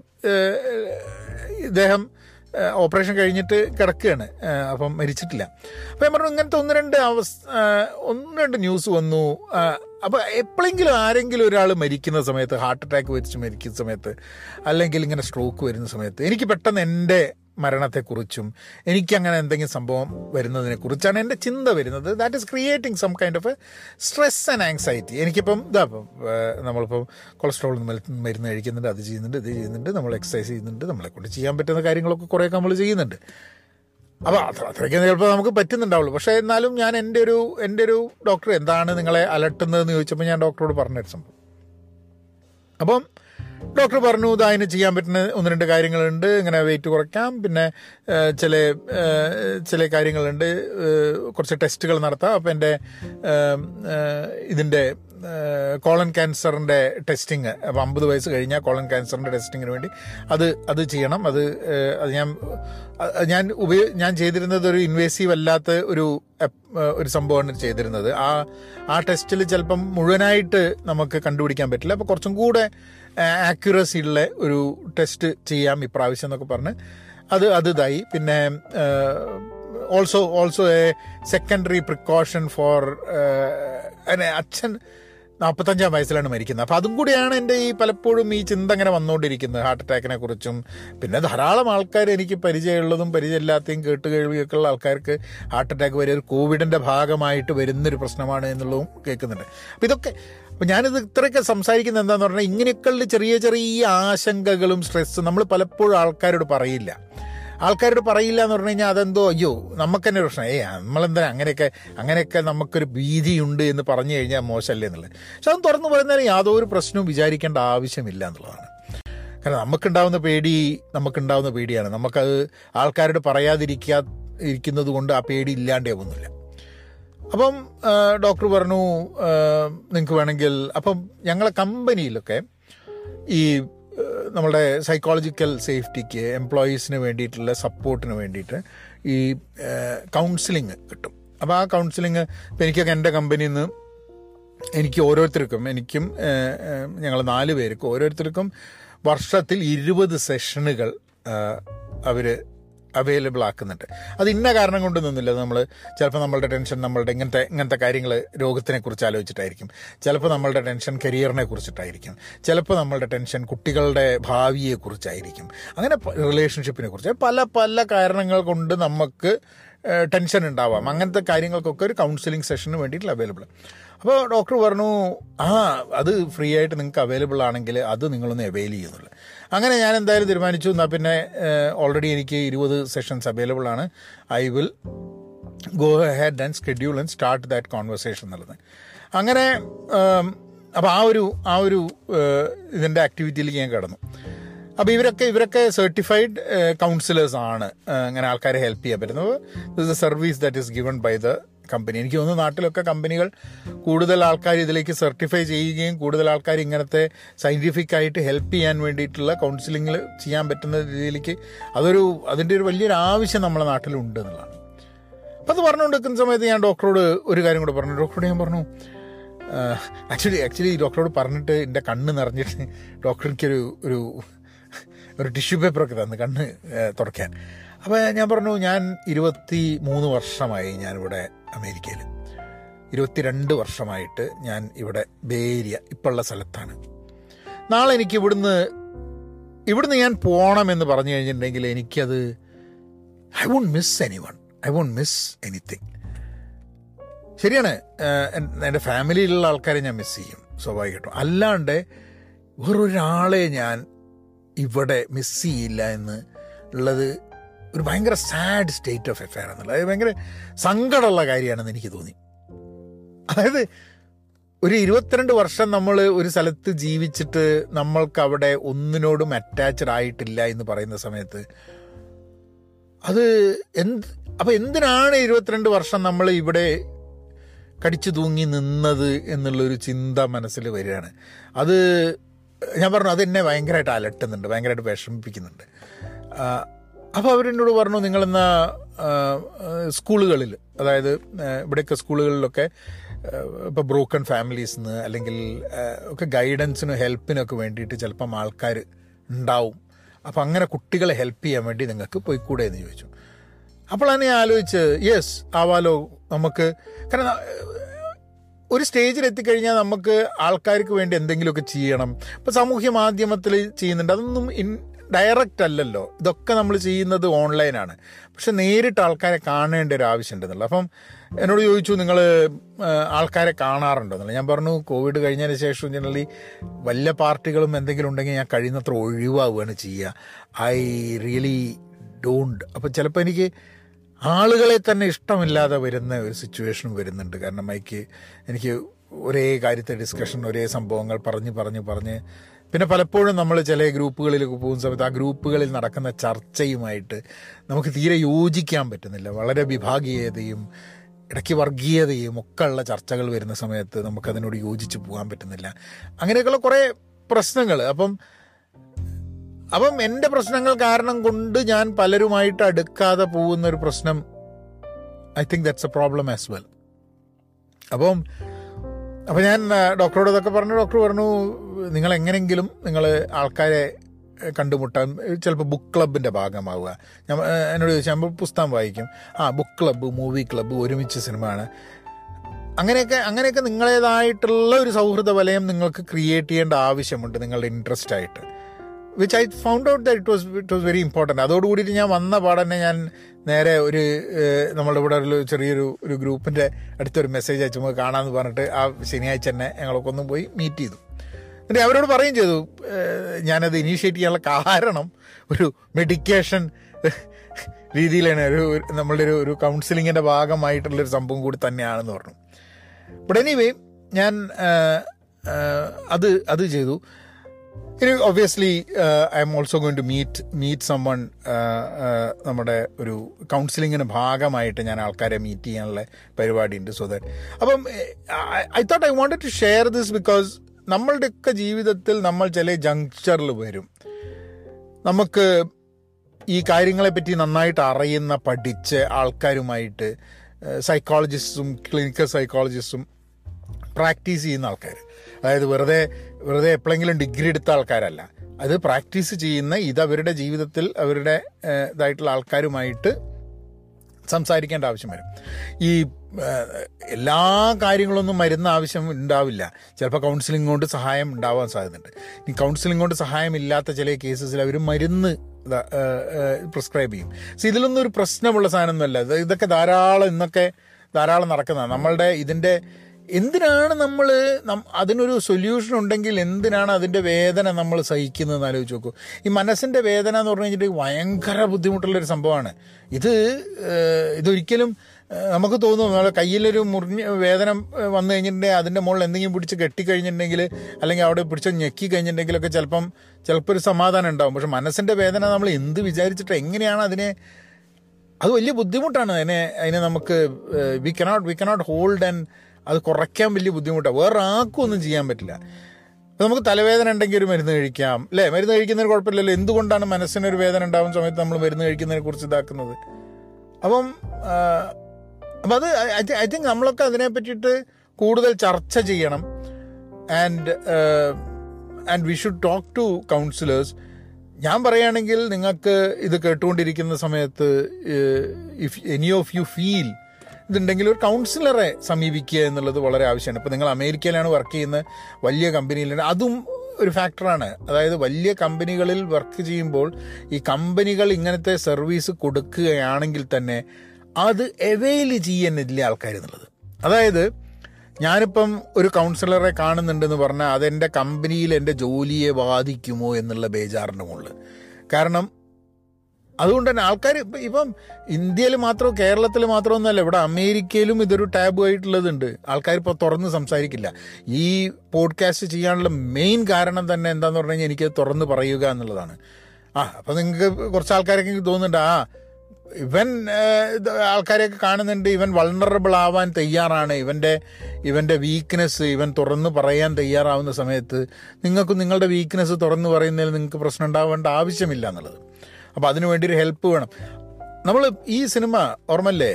ഇദ്ദേഹം ഓപ്പറേഷൻ കഴിഞ്ഞിട്ട് കിടക്കുകയാണ്. അപ്പം മരിച്ചിട്ടില്ല. അപ്പം ഞാൻ പറഞ്ഞു ഇങ്ങനത്തെ ഒന്ന് രണ്ട് അവസ്ഥ ഒന്ന് രണ്ട് ന്യൂസ് വന്നു. അപ്പം അപ്പോൾ എപ്പോഴെങ്കിലും ആരെങ്കിലും ഒരാൾ മരിക്കുന്ന സമയത്ത് ഹാർട്ട് അറ്റാക്ക് വരിച്ച് മരിക്കുന്ന സമയത്ത് അല്ലെങ്കിൽ ഇങ്ങനെ സ്ട്രോക്ക് വരുന്ന സമയത്ത് എനിക്ക് പെട്ടെന്ന് എന്റെ മരണത്തെക്കുറിച്ചും എനിക്കങ്ങനെ എന്തെങ്കിലും സംഭവം വരുന്നതിനെക്കുറിച്ചാണ് എന്റെ ചിന്ത വരുന്നത്. That is creating some kind of a stress and anxiety എനിക്കിപ്പം ഇതാ ഇപ്പം ഏഹ്, നമ്മളിപ്പം കൊളസ്ട്രോൾ മരുന്ന് കഴിക്കുന്നുണ്ട് അത് ചെയ്യുന്നുണ്ട് ഇത് ചെയ്യുന്നുണ്ട് നമ്മൾ എക്സസൈസ് ചെയ്യുന്നുണ്ട് നമ്മളെക്കൊണ്ട് ചെയ്യാൻ പറ്റുന്ന കാര്യങ്ങളൊക്കെ കുറേയൊക്കെ നമ്മൾ ചെയ്യുന്നുണ്ട്. അപ്പോൾ അത്ര അത്രയ്ക്ക് ചിലപ്പോൾ നമുക്ക് പറ്റുന്നുണ്ടാവുള്ളൂ. പക്ഷേ എന്നാലും ഞാൻ എന്റെ ഒരു എന്റെ ഒരു ഡോക്ടർ എന്താണ് നിങ്ങളെ അലട്ടുന്നതെന്ന് ചോദിച്ചപ്പോൾ ഞാൻ ഡോക്ടറോട് പറഞ്ഞൊരു സംഭവം. അപ്പം ഡോക്ടർ പറഞ്ഞു ഇത് അതിന് ചെയ്യാൻ പറ്റുന്ന ഒന്ന് രണ്ട് കാര്യങ്ങളുണ്ട്. ഇങ്ങനെ വെയിറ്റ് കുറയ്ക്കാം. പിന്നെ ചില ചില കാര്യങ്ങളുണ്ട്. കുറച്ച് ടെസ്റ്റുകൾ നടത്താം. അപ്പം എന്റെ ഇതിന്റെ കോളൻ ക്യാൻസറിന്റെ ടെസ്റ്റിങ് അപ്പോൾ അമ്പത് വയസ്സ് കഴിഞ്ഞാൽ കോളൻ ക്യാൻസറിന്റെ ടെസ്റ്റിങ്ങിന് വേണ്ടി അത് അത് ചെയ്യണം. അത് അത് ഞാൻ ഞാൻ ഉപയോ ഞാൻ ചെയ്തിരുന്നത് ഒരു ഇൻവേസീവ് അല്ലാത്ത ഒരു ഒരു സംഭവമാണ് ചെയ്തിരുന്നത്. ആ ആ ടെസ്റ്റിൽ ചിലപ്പം മുഴുവനായിട്ട് നമുക്ക് കണ്ടുപിടിക്കാൻ പറ്റില്ല. അപ്പോൾ കുറച്ചും കൂടെ ആക്യുറസി ഉള്ള ഒരു ടെസ്റ്റ് ചെയ്യാം ഇപ്രാവശ്യം എന്നൊക്കെ പറഞ്ഞ്. അത് അത് ഇതായി. പിന്നെ also also a secondary precaution for അച്ഛൻ നാൽപ്പത്തഞ്ചാം വയസ്സിലാണ് മരിക്കുന്നത്. അപ്പോൾ അതും കൂടിയാണ് എന്റെ ഈ പലപ്പോഴും ഈ ചിന്ത അങ്ങനെ വന്നുകൊണ്ടിരിക്കുന്നത്. ഹാർട്ട് അറ്റാക്കിനെ കുറിച്ചും പിന്നെ ധാരാളം ആൾക്കാർ എനിക്ക് പരിചയമുള്ളതും പരിചയമില്ലാത്തതും കേട്ട് കേൾവിയൊക്കെ ഉള്ള ആൾക്കാർക്ക് ഹാർട്ട് അറ്റാക്ക് വരെ ഒരു കോവിഡിന്റെ ഭാഗമായിട്ട് വരുന്നൊരു പ്രശ്നമാണ് എന്നുള്ളതും കേൾക്കുന്നുണ്ട്. അപ്പോൾ ഇതൊക്കെ അപ്പോൾ ഞാനിത് ഇത്രയൊക്കെ സംസാരിക്കുന്നത് എന്താണെന്ന് പറഞ്ഞാൽ ഇങ്ങനെയൊക്കെയുള്ള ചെറിയ ചെറിയ ആശങ്കകളും സ്ട്രെസ്സും നമ്മൾ പലപ്പോഴും ആൾക്കാരോട് പറയില്ല. ആൾക്കാരോട് പറയില്ല എന്ന് പറഞ്ഞു കഴിഞ്ഞാൽ അതെന്തോ അയ്യോ നമുക്ക് തന്നെ പ്രശ്നം. ഏ നമ്മളെന്താ അങ്ങനെയൊക്കെ അങ്ങനെയൊക്കെ നമുക്കൊരു ഭീതിയുണ്ട് എന്ന് പറഞ്ഞു കഴിഞ്ഞാൽ മോശമല്ലേ എന്നുള്ളത്. പക്ഷെ അത് തുറന്നു പറയുന്നതിന് യാതൊരു പ്രശ്നവും വിചാരിക്കേണ്ട ആവശ്യമില്ല എന്നുള്ളതാണ്. കാരണം നമുക്കുണ്ടാവുന്ന പേടി നമുക്കുണ്ടാവുന്ന പേടിയാണ്. നമുക്കത് ആൾക്കാരോട് പറയാതിരിക്കാ ഇരിക്കുന്നത് കൊണ്ട് ആ പേടി ഇല്ലാണ്ടേ ഒന്നുമില്ല അപ്പം ഡോക്ടർ പറഞ്ഞു നിങ്ങൾക്ക് വേണമെങ്കിൽ അപ്പം ഞങ്ങളെ കമ്പനിയിലൊക്കെ ഈ നമ്മുടെ സൈക്കോളജിക്കൽ സേഫ്റ്റിക്ക് എംപ്ലോയീസിന് വേണ്ടിയിട്ടുള്ള സപ്പോർട്ടിന് വേണ്ടിയിട്ട് ഈ കൗൺസിലിംഗ് കിട്ടും. അപ്പോൾ ആ കൗൺസിലിംഗ് ഇപ്പം എനിക്കൊക്കെ എന്റെ കമ്പനിയിൽ നിന്ന് എനിക്ക് ഓരോരുത്തർക്കും എനിക്കും ഞങ്ങൾ നാല് പേർക്കും ഓരോരുത്തർക്കും വർഷത്തിൽ ഇരുപത് സെഷനുകൾ അവർ അവൈലബിൾ ആക്കുന്നുണ്ട്. അത് ഇന്ന കാരണം കൊണ്ടൊന്നുമില്ല നമ്മൾ ചിലപ്പോൾ നമ്മളുടെ ടെൻഷൻ നമ്മളുടെ ഇങ്ങനത്തെ ഇങ്ങനത്തെ കാര്യങ്ങൾ രോഗത്തിനെ കുറിച്ച് ആലോചിച്ചിട്ടായിരിക്കും. ചിലപ്പോൾ നമ്മളുടെ ടെൻഷൻ കരിയറിനെ കുറിച്ചിട്ടായിരിക്കും. ചിലപ്പോൾ നമ്മളുടെ ടെൻഷൻ കുട്ടികളുടെ ഭാവിയെ കുറിച്ചായിരിക്കും. അങ്ങനെ റിലേഷൻഷിപ്പിനെ കുറിച്ച്. പല പല കാരണങ്ങൾ കൊണ്ട് നമുക്ക് ടെൻഷൻ ഉണ്ടാവാം. അങ്ങനത്തെ കാര്യങ്ങൾക്കൊക്കെ ഒരു കൗൺസിലിംഗ് സെഷന് വേണ്ടിയിട്ട് അവൈലബിൾ അപ്പോൾ ഡോക്ടർ പറഞ്ഞു ആ അത് ഫ്രീ ആയിട്ട് നിങ്ങൾക്ക് അവൈലബിൾ ആണെങ്കിൽ അത് നിങ്ങളൊന്ന് അവൈൽ ചെയ്യുന്നുള്ളു. അങ്ങനെ ഞാൻ എന്തായാലും തീരുമാനിച്ചു. എന്നാൽ പിന്നെ ഓൾറെഡി എനിക്ക് ഇരുപത് സെഷൻസ് അവൈലബിൾ ആണ്. I will go head and schedule and start that conversation എന്നുള്ളത്. അങ്ങനെ അപ്പോൾ ആ ഒരു ആ ഒരു ഇതിന്റെ ആക്ടിവിറ്റിയിലേക്ക് ഞാൻ കടന്നു. അപ്പോൾ ഇവരൊക്കെ ഇവരൊക്കെ സർട്ടിഫൈഡ് കൗൺസിലേഴ്സ് ആണ്. അങ്ങനെ ആൾക്കാരെ ഹെൽപ്പ് ചെയ്യാൻ പറ്റുന്നത്. Service that is given by the company. എനിക്ക് തോന്നുന്നു നാട്ടിലൊക്കെ കമ്പനികൾ കൂടുതൽ ആൾക്കാർ ഇതിലേക്ക് സർട്ടിഫൈ ചെയ്യുകയും കൂടുതൽ ആൾക്കാർ ഇങ്ങനത്തെ സയന്റിഫിക് ആയിട്ട് ഹെൽപ്പ് ചെയ്യാൻ വേണ്ടിയിട്ടുള്ള കൗൺസിലിങ്ങിൽ ചെയ്യാൻ പറ്റുന്ന രീതിയിലേക്ക് അതൊരു അതിന്റെ ഒരു വലിയൊരു ആവശ്യം നമ്മുടെ നാട്ടിലുണ്ട് എന്നുള്ളതാണ്. അപ്പം അത് പറഞ്ഞുകൊണ്ടിരിക്കുന്ന സമയത്ത് ഞാൻ ഡോക്ടറോട് ഒരു കാര്യം കൂടെ പറഞ്ഞു. ഡോക്ടറോട് ഞാൻ പറഞ്ഞു ആക്ച്വലി ആക്ച്വലി ഡോക്ടറോട് പറഞ്ഞിട്ട് എന്റെ കണ്ണ് നിറഞ്ഞിട്ട് ഡോക്ടർ എനിക്കൊരു ഒരു ഒരു ടിഷ്യൂ പേപ്പറൊക്കെ തന്നു കണ്ണ് തുറക്കാൻ അപ്പോൾ ഞാൻ പറഞ്ഞു ഞാൻ ഇരുപത്തി മൂന്ന് വർഷമായി ഞാനിവിടെ അമേരിക്കയിൽ. ഇരുപത്തിരണ്ട് വർഷമായിട്ട് ഞാൻ ഇവിടെ ബേരിയ ഇപ്പോഴുള്ള സ്ഥലത്താണ്. നാളെ എനിക്ക് ഇവിടുന്ന് ഇവിടുന്ന് ഞാൻ പോകണമെന്ന് പറഞ്ഞു കഴിഞ്ഞിട്ടുണ്ടെങ്കിൽ എനിക്കത് I won't miss any one I won't miss anything ശരിയാണ് എന്റെ ഫാമിലിയിലുള്ള ആൾക്കാരെ ഞാൻ മിസ് ചെയ്യും സ്വാഭാവികമായിട്ടും. അല്ലാണ്ട് വേറൊരാളെ ഞാൻ ഇവിടെ മിസ് ചെയ്യില്ല എന്ന് ഉള്ളത് ഒരു ഭയങ്കര സാഡ് സ്റ്റേറ്റ് ഓഫ് എഫയർ എന്നുള്ളത് അത് ഭയങ്കര സങ്കടമുള്ള കാര്യമാണെന്ന് എനിക്ക് തോന്നി. അതായത് ഒരു ഇരുപത്തിരണ്ട് വർഷം നമ്മൾ ഒരു സ്ഥലത്ത് ജീവിച്ചിട്ട് നമ്മൾക്ക് അവിടെ ഒന്നിനോടും അറ്റാച്ച്ഡ് ആയിട്ടില്ല എന്ന് പറയുന്ന സമയത്ത് അത് എന്ത് അപ്പം എന്തിനാണ് ഇരുപത്തിരണ്ട് വർഷം നമ്മൾ ഇവിടെ കടിച്ചു തൂങ്ങി നിന്നത് എന്നുള്ളൊരു ചിന്ത മനസ്സിൽ വരികയാണ്. അത് ഞാൻ പറഞ്ഞു അത് അതെന്നെ ഭയങ്കരമായിട്ട് അലട്ടുന്നുണ്ട് ഭയങ്കരമായിട്ട് വിഷമിപ്പിക്കുന്നുണ്ട്. അപ്പോൾ അവരെന്നോട് പറഞ്ഞു നിങ്ങളെന്നാ സ്കൂളുകളിൽ അതായത് ഇവിടെയൊക്കെ സ്കൂളുകളിലൊക്കെ ഇപ്പോൾ ബ്രോക്കൺ ഫാമിലീസിന് അല്ലെങ്കിൽ ഒക്കെ ഗൈഡൻസിനും ഹെൽപ്പിനൊക്കെ വേണ്ടിയിട്ട് ചിലപ്പം ആൾക്കാർ ഉണ്ടാവും. അപ്പോൾ അങ്ങനെ കുട്ടികളെ ഹെൽപ്പ് ചെയ്യാൻ വേണ്ടി നിങ്ങൾക്ക് പോയിക്കൂടെ എന്ന് ചോദിച്ചു. അപ്പോഴാണ് ഞാൻ ആലോചിച്ച് യെസ് ആവാലോ നമുക്ക് കാരണം ഒരു സ്റ്റേജിൽ എത്തിക്കഴിഞ്ഞാൽ നമുക്ക് ആൾക്കാർക്ക് വേണ്ടി എന്തെങ്കിലുമൊക്കെ ചെയ്യണം. ഇപ്പം സാമൂഹ്യ മാധ്യമത്തിൽ ചെയ്യുന്നുണ്ട്. അതൊന്നും ഡയറക്റ്റ് അല്ലല്ലോ. ഇതൊക്കെ നമ്മൾ ചെയ്യുന്നത് ഓൺലൈനാണ് പക്ഷെ നേരിട്ട് ആൾക്കാരെ കാണേണ്ട ഒരു ആവശ്യമുണ്ടെന്നുള്ളത് അപ്പം എന്നോട് ചോദിച്ചു നിങ്ങൾ ആൾക്കാരെ കാണാറുണ്ടോ? എന്നുള്ളത്. ഞാൻ പറഞ്ഞു കോവിഡ് കഴിഞ്ഞതിന് ശേഷം ജനറലി വല്ല പാർട്ടികളും എന്തെങ്കിലും ഉണ്ടെങ്കിൽ ഞാൻ കഴിയുന്നത്ര ഒഴിവാവുകയാണ് ചെയ്യുക. ഐ റിയലി ഡോണ്ട് അപ്പം ചിലപ്പോൾ എനിക്ക് ആളുകളെ തന്നെ ഇഷ്ടമില്ലാതെ വരുന്ന ഒരു സിറ്റുവേഷൻ വരുന്നുണ്ട്. കാരണം എനിക്ക് എനിക്ക് ഒരേ കാര്യത്തെ ഡിസ്കഷൻ ഒരേ സംഭവങ്ങൾ പറഞ്ഞ് പറഞ്ഞ് പറഞ്ഞ് പിന്നെ പലപ്പോഴും നമ്മൾ ചില ഗ്രൂപ്പുകളിലൊക്കെ പോകുന്ന സമയത്ത് ആ ഗ്രൂപ്പുകളിൽ നടക്കുന്ന ചർച്ചയുമായിട്ട് നമുക്ക് തീരെ യോജിക്കാൻ പറ്റുന്നില്ല. വളരെ വിഭാഗീയതയും ഇടയ്ക്ക് വർഗീയതയും ഒക്കെ ഉള്ള ചർച്ചകൾ വരുന്ന സമയത്ത് നമുക്കതിനോട് യോജിച്ച് പോകാൻ പറ്റുന്നില്ല. അങ്ങനെയൊക്കെയുള്ള കുറേ പ്രശ്നങ്ങൾ. അപ്പം അപ്പം എന്റെ പ്രശ്നങ്ങൾ കാരണം കൊണ്ട് ഞാൻ പലരുമായിട്ട് അടുക്കാതെ പോകുന്ന ഒരു പ്രശ്നം I think that's a problem as well അപ്പം അപ്പം ഞാൻ ഡോക്ടറോട് ഇതൊക്കെ പറഞ്ഞു ഡോക്ടർ പറഞ്ഞു നിങ്ങൾ എങ്ങനെങ്കിലും നിങ്ങൾ ആൾക്കാരെ കണ്ടുമുട്ടാൻ ചിലപ്പോൾ ബുക്ക് ക്ലബിന്റെ ഭാഗമാവുക. ഞാൻ എന്നോട് ചോദിച്ചാൽ പുസ്തകം വായിക്കും. ആ ബുക്ക് ക്ലബ്ബ് മൂവി ക്ലബ്ബ് ഒരുമിച്ച് സിനിമയാണ്. അങ്ങനെയൊക്കെ അങ്ങനെയൊക്കെ നിങ്ങളേതായിട്ടുള്ള ഒരു സൗഹൃദ വലയം നിങ്ങൾക്ക് ക്രിയേറ്റ് ചെയ്യേണ്ട ആവശ്യമുണ്ട് നിങ്ങളുടെ ഇൻട്രസ്റ്റ് ആയിട്ട്. Which I found out that it was it was very important അതോടുകൂടിയിട്ട് ഞാൻ വന്ന പാടന്നെ ഞാൻ നേരെ ഒരു നമ്മളുടെ ഇവിടെ ഒരു ചെറിയൊരു ഒരു ഗ്രൂപ്പിന്റെ അടുത്തൊരു മെസ്സേജ് അയച്ചു. നമുക്ക് കാണാമെന്ന് പറഞ്ഞിട്ട് ആ ശനിയാഴ്ച തന്നെ ഞങ്ങളൊക്കെ ഒന്ന് പോയി മീറ്റ് ചെയ്തു. എന്നിട്ട് അവരോട് പറയുകയും ചെയ്തു ഞാനത് ഇനീഷ്യേറ്റ് ചെയ്യാനുള്ള കാരണം ഒരു മെഡിക്കേഷൻ രീതിയിലാണ് ഒരു നമ്മളുടെ ഒരു ഒരു കൗൺസിലിങ്ങിന്റെ ഭാഗമായിട്ടുള്ളൊരു സംഭവം കൂടി തന്നെയാണെന്ന് പറഞ്ഞു. ബട്ട് എനിവേ ഞാൻ അത് അത് ചെയ്തു. ഇനി obviously I am also going to meet meet someone നമ്മുടെ ഒരു കൗൺസിലിങ്ങിന് ഭാഗമായിട്ട് ഞാൻ ആൾക്കാരെ മീറ്റ് ചെയ്യാനുള്ള പരിപാടിയുണ്ട് സോ ദാറ്റ് അപ്പം I thought I wanted to share this because നമ്മളുടെയൊക്കെ ജീവിതത്തിൽ നമ്മൾ ചില ജങ്ഷറിൽ വരും. നമുക്ക് ഈ കാര്യങ്ങളെപ്പറ്റി നന്നായിട്ട് അറിയുന്ന പഠിച്ച് ആൾക്കാരുമായിട്ട് സൈക്കോളജിസ്റ്റും ക്ലിനിക്കൽ സൈക്കോളജിസ്റ്റും പ്രാക്ടീസ് ചെയ്യുന്ന ആൾക്കാർ അതായത് വെറുതെ വെറുതെ എപ്പോഴെങ്കിലും ഡിഗ്രി എടുത്ത ആൾക്കാരല്ല. അത് പ്രാക്ടീസ് ചെയ്യുന്ന ഇത് അവരുടെ ജീവിതത്തിൽ അവരുടെ ഇതായിട്ടുള്ള ആൾക്കാരുമായിട്ട് സംസാരിക്കേണ്ട ആവശ്യം വരും. ഈ എല്ലാ കാര്യങ്ങളൊന്നും മരുന്ന് ആവശ്യം ഉണ്ടാവില്ല. ചിലപ്പോൾ കൗൺസിലിംഗ് കൊണ്ട് സഹായം ഉണ്ടാവാൻ സാധ്യതയുണ്ട്. ഈ കൗൺസിലിംഗ് കൊണ്ട് സഹായം ഇല്ലാത്ത ചില കേസസിൽ അവർ മരുന്ന് പ്രിസ്ക്രൈബ് ചെയ്യും. സോ ഇതിലൊന്നും ഒരു പ്രശ്നമുള്ള സാധനമൊന്നുമല്ല. ഇതൊക്കെ ധാരാളം ഇന്നൊക്കെ ധാരാളം നടക്കുന്നതാണ്. നമ്മളുടെ ഇതിന്റെ എന്തിനാണ് നമ്മൾ അതിനൊരു സൊല്യൂഷൻ ഉണ്ടെങ്കിൽ എന്തിനാണ് അതിന്റെ വേദന നമ്മൾ സഹിക്കുന്നതെന്ന് ആലോചിച്ച് നോക്കൂ. ഈ മനസ്സിന്റെ വേദന എന്ന് പറഞ്ഞു കഴിഞ്ഞിട്ട് ഭയങ്കര ബുദ്ധിമുട്ടുള്ളൊരു സംഭവമാണ്. ഇത് ഇതൊരിക്കലും നമുക്ക് തോന്നും നമ്മളെ കയ്യിലൊരു മുറിഞ്ഞ വേദന വന്നു കഴിഞ്ഞിട്ടുണ്ടെങ്കിൽ അതിന്റെ മുകളിൽ എന്തെങ്കിലും പിടിച്ച് കെട്ടിക്കഴിഞ്ഞിട്ടുണ്ടെങ്കിൽ അല്ലെങ്കിൽ അവിടെ പിടിച്ച് ഞെക്കി കഴിഞ്ഞിട്ടുണ്ടെങ്കിലൊക്കെ ചിലപ്പം ചിലപ്പോൾ ഒരു സമാധാനം ഉണ്ടാവും. പക്ഷെ മനസ്സിന്റെ വേദന നമ്മൾ എന്ത് വിചാരിച്ചിട്ട് എങ്ങനെയാണ് അതിനെ അത് വലിയ ബുദ്ധിമുട്ടാണ്. അതിനെ അതിനെ നമുക്ക് we cannot we cannot hold and അത് കുറയ്ക്കാൻ വലിയ ബുദ്ധിമുട്ടാണ് വേറെ ആർക്കും ഒന്നും ചെയ്യാൻ പറ്റില്ല. നമുക്ക് തലവേദന ഉണ്ടെങ്കിൽ ഒരു മരുന്ന് കഴിക്കാം. അല്ലേ? മരുന്ന് കഴിക്കുന്നതിന് കുഴപ്പമില്ലല്ലോ. എന്തുകൊണ്ടാണ് മനസ്സിനൊരു വേദന ഉണ്ടാകുന്ന സമയത്ത് നമ്മൾ മരുന്ന് കഴിക്കുന്നതിനെ കുറിച്ച് ഇതാക്കുന്നത്? അപ്പം അപ്പം അത് ഐ തിങ്ക് നമ്മളൊക്കെ അതിനെ പറ്റിയിട്ട് കൂടുതൽ ചർച്ച ചെയ്യണം. And and we should talk to counsellors ഞാൻ പറയുകയാണെങ്കിൽ നിങ്ങൾക്ക് ഇത് കേട്ടുകൊണ്ടിരിക്കുന്ന സമയത്ത് if any of you feel ഇതുണ്ടെങ്കിൽ ഒരു കൗൺസിലറെ സമീപിക്കുക എന്നുള്ളത് വളരെ ആവശ്യമാണ്. ഇപ്പോൾ നിങ്ങൾ അമേരിക്കയിലാണ് വർക്ക് ചെയ്യുന്ന വലിയ കമ്പനിയിലാണ് അതും ഒരു ഫാക്ടറാണ് അതായത് വലിയ കമ്പനികളിൽ വർക്ക് ചെയ്യുമ്പോൾ ഈ കമ്പനികൾ ഇങ്ങനത്തെ സർവീസ് കൊടുക്കുകയാണെങ്കിൽ തന്നെ അത് അവെയിൽ ചെയ്യുന്നില്ല ആൾക്കാർ എന്നുള്ളത്. അതായത് ഞാനിപ്പം ഒരു കൗൺസിലറെ കാണുന്നുണ്ടെന്ന് പറഞ്ഞാൽ അതെന്റെ കമ്പനിയിൽ എന്റെ ജോലിയെ ബാധിക്കുമോ എന്നുള്ള ബേജാറിന്റെ മുകളിൽ. കാരണം അതുകൊണ്ട് തന്നെ ആൾക്കാർ ഇപ്പം ഇന്ത്യയിൽ മാത്രം കേരളത്തിൽ മാത്രമൊന്നുമല്ല ഇവിടെ അമേരിക്കയിലും ഇതൊരു ടാബു ആയിട്ടുള്ളതുണ്ട്. ആൾക്കാർ ഇപ്പോൾ തുറന്ന് സംസാരിക്കില്ല. ഈ പോഡ്കാസ്റ്റ് ചെയ്യാനുള്ള മെയിൻ കാരണം തന്നെ എന്താന്ന് പറഞ്ഞു കഴിഞ്ഞാൽ എനിക്ക് തുറന്ന് പറയുക എന്നുള്ളതാണ്. ആ അപ്പം നിങ്ങൾക്ക് കുറച്ച് ആൾക്കാരൊക്കെ തോന്നുന്നുണ്ട് ആ ഇവൻ ആൾക്കാരെയൊക്കെ കാണുന്നുണ്ട് ഇവൻ വൾണറബിൾ ആവാൻ തയ്യാറാണ് ഇവന്റെ ഇവന്റെ വീക്ക്നെസ് ഇവൻ തുറന്ന് പറയാൻ തയ്യാറാവുന്ന സമയത്ത് നിങ്ങൾക്ക് നിങ്ങളുടെ വീക്ക്നെസ് തുറന്ന് പറയുന്നതിൽ നിങ്ങൾക്ക് പ്രശ്നം ഉണ്ടാവേണ്ട ആവശ്യമില്ല എന്നുള്ളത്. അപ്പോൾ അതിനു വേണ്ടി ഒരു ഹെൽപ്പ് വേണം. നമ്മൾ ഈ സിനിമ ഓർമ്മല്ലേ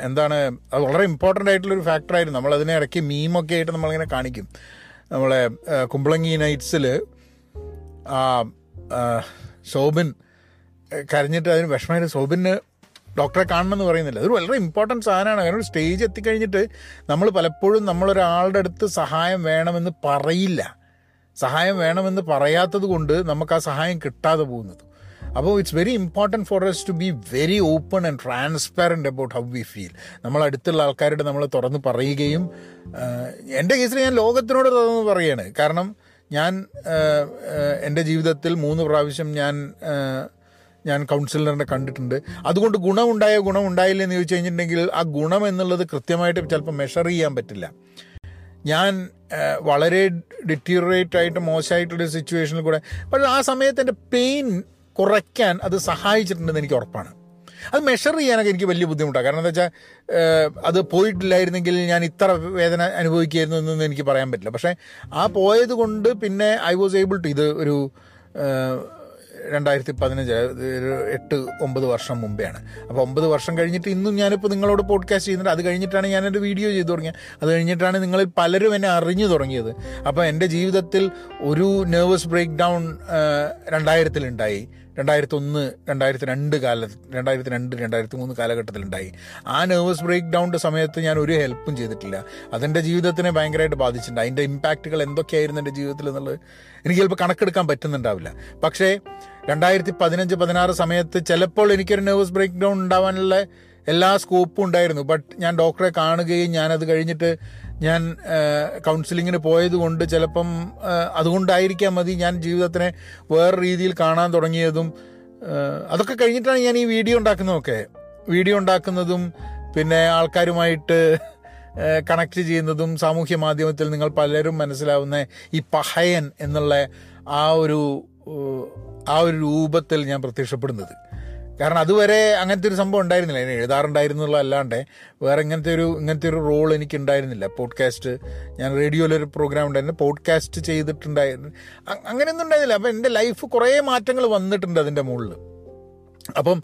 എന്താണ് അത് വളരെ ഇമ്പോർട്ടന്റ് ആയിട്ടുള്ളൊരു ഫാക്ടറായിരുന്നു നമ്മൾ അതിനെ ഇടയ്ക്ക് മീമൊക്കെ ആയിട്ട് നമ്മളിങ്ങനെ കാണിക്കും. നമ്മളെ കുമ്പളങ്ങി നൈറ്റ്സിൽ ആ ശോഭൻ കരഞ്ഞിട്ട് അതിന് വിഷമമായിട്ട് ശോഭിന് ഡോക്ടറെ കാണണമെന്ന് പറയുന്നില്ല. അതൊരു വളരെ ഇമ്പോർട്ടന്റ് സാധനമാണ്. അങ്ങനെ ഒരു സ്റ്റേജ് എത്തിക്കഴിഞ്ഞിട്ട് നമ്മൾ പലപ്പോഴും നമ്മളൊരാളുടെ അടുത്ത് സഹായം വേണമെന്ന് പറയില്ല. സഹായം വേണമെന്ന് പറയാത്തത് കൊണ്ട് നമുക്ക് ആ സഹായം കിട്ടാതെ പോകുന്നത്. അപ്പോൾ it's very important for us to be very open and transparent about how we feel നമ്മൾ അടുത്തുള്ള ആൾക്കാരോട് നമ്മൾ തുറന്ന് പറയുകയും എന്റെ കേസിൽ ഞാൻ ലോകത്തിനോട് തുറന്ന് പറയുകയാണ് കാരണം ഞാൻ എന്റെ ജീവിതത്തിൽ മൂന്ന് പ്രാവശ്യം ഞാൻ ഞാൻ കൗൺസിലറിനെ കണ്ടിട്ടുണ്ട്. അതുകൊണ്ട് ഗുണമുണ്ടായോ ഗുണമുണ്ടായില്ല എന്ന് ചോദിച്ചു കഴിഞ്ഞിട്ടുണ്ടെങ്കിൽ ആ ഗുണം എന്നുള്ളത് കൃത്യമായിട്ട് ചിലപ്പോൾ മെഷർ ചെയ്യാൻ പറ്റില്ല. ഞാൻ വളരെ ഡിറ്റീറിയേറ്റ് ആയിട്ട് മോശമായിട്ടുള്ള സിറ്റുവേഷനിൽ കൂടെ പക്ഷേ ആ സമയത്ത് എന്റെ പെയിൻ കുറയ്ക്കാൻ അത് സഹായിച്ചിട്ടുണ്ടെന്ന് എനിക്ക് ഉറപ്പാണ്. അത് മെഷർ ചെയ്യാനൊക്കെ എനിക്ക് വലിയ ബുദ്ധിമുട്ടാണ്. കാരണം എന്താ വെച്ചാൽ അത് പോയിട്ടില്ലായിരുന്നെങ്കിൽ ഞാൻ ഇത്ര വേദന അനുഭവിക്കുമായിരുന്നു എന്നൊന്നും എനിക്ക് പറയാൻ പറ്റില്ല. പക്ഷേ ആ പോയത് കൊണ്ട് പിന്നെ ഐ വാസ് ഏബിൾ ടു ഇത് ഒരു രണ്ടായിരത്തി പതിനഞ്ച് ഒരു എട്ട് ഒമ്പത് വർഷം മുമ്പെയാണ് അപ്പോൾ ഒമ്പത് വർഷം കഴിഞ്ഞിട്ട് ഇന്നും ഞാനിപ്പോൾ നിങ്ങളോട് പോഡ്കാസ്റ്റ് ചെയ്യുന്നുണ്ട്. അത് കഴിഞ്ഞിട്ടാണ് ഞാനൊരു വീഡിയോ ചെയ്തു തുടങ്ങിയത്. അത് കഴിഞ്ഞിട്ടാണ് നിങ്ങളിൽ പലരും എന്നെ അറിഞ്ഞു തുടങ്ങിയത്. അപ്പോൾ എന്റെ ജീവിതത്തിൽ ഒരു നെർവസ് ബ്രേക്ക് ഡൗൺ രണ്ടായിരത്തിലുണ്ടായി. രണ്ടായിരത്തി ഒന്ന് രണ്ടായിരത്തി രണ്ട് കാല രണ്ടായിരത്തി രണ്ട് രണ്ടായിരത്തി മൂന്ന് കാലഘട്ടത്തിലുണ്ടായി. ആ നെർവസ് ബ്രേക്ക് ഡൗണിന്റെ സമയത്ത് ഞാൻ ഒരു ഹെൽപ്പും ചെയ്തിട്ടില്ല. അതെന്റെ ജീവിതത്തിനെ ഭയങ്കരമായിട്ട് ബാധിച്ചിട്ടുണ്ട്. അതിന്റെ ഇമ്പാക്റ്റുകൾ എന്തൊക്കെയായിരുന്നു എന്റെ ജീവിതത്തിൽ എന്നുള്ളത് എനിക്ക് ചിലപ്പോൾ കണക്കെടുക്കാൻ പറ്റുന്നുണ്ടാവില്ല. പക്ഷേ രണ്ടായിരത്തി പതിനഞ്ച് പതിനാറ് സമയത്ത് ചിലപ്പോൾ എനിക്കൊരു നെർവസ് ബ്രേക്ക് ഡൗൺ ഉണ്ടാവാനുള്ള എല്ലാ സ്കോപ്പും ഉണ്ടായിരുന്നു. ബട്ട് ഞാൻ ഡോക്ടറെ കാണുകയും ഞാനത് കഴിഞ്ഞിട്ട് ഞാൻ കൗൺസിലിങ്ങിന് പോയതുകൊണ്ട് ചിലപ്പം അതുകൊണ്ടായിരിക്കാം മതി ഞാൻ ജീവിതത്തിനെ വേറെ രീതിയിൽ കാണാൻ തുടങ്ങിയതും അതൊക്കെ കഴിഞ്ഞിട്ടാണ് ഞാൻ ഈ വീഡിയോ ഉണ്ടാക്കുന്നതൊക്കെ. വീഡിയോ ഉണ്ടാക്കുന്നതും പിന്നെ ആൾക്കാരുമായിട്ട് കണക്ട് ചെയ്യുന്നതും സാമൂഹ്യ മാധ്യമത്തിൽ നിങ്ങൾ പലരും മനസ്സിലാവുന്ന ഈ പഹയൻ എന്നുള്ള ആ ഒരു ആ ഒരു രൂപത്തിൽ ഞാൻ പ്രത്യക്ഷപ്പെടുന്നത്. കാരണം അതുവരെ അങ്ങനത്തെ ഒരു സംഭവം ഉണ്ടായിരുന്നില്ല. ഞാൻ എഴുതാറുണ്ടായിരുന്നുള്ള അല്ലാണ്ട് വേറെ ഇങ്ങനത്തെ ഒരു ഇങ്ങനത്തെ ഒരു റോൾ എനിക്ക് ഉണ്ടായിരുന്നില്ല പോഡ്കാസ്റ്റ് ഞാൻ റേഡിയോയിലൊരു പ്രോഗ്രാം ഉണ്ടായിരുന്നു. പോഡ്കാസ്റ്റ് ചെയ്തിട്ടുണ്ടായിരുന്നു അങ്ങനെയൊന്നും ഉണ്ടായിരുന്നില്ല. അപ്പം എന്റെ ലൈഫ് കുറേ മാറ്റങ്ങൾ വന്നിട്ടുണ്ട് അതിന്റെ മുകളിൽ. അപ്പം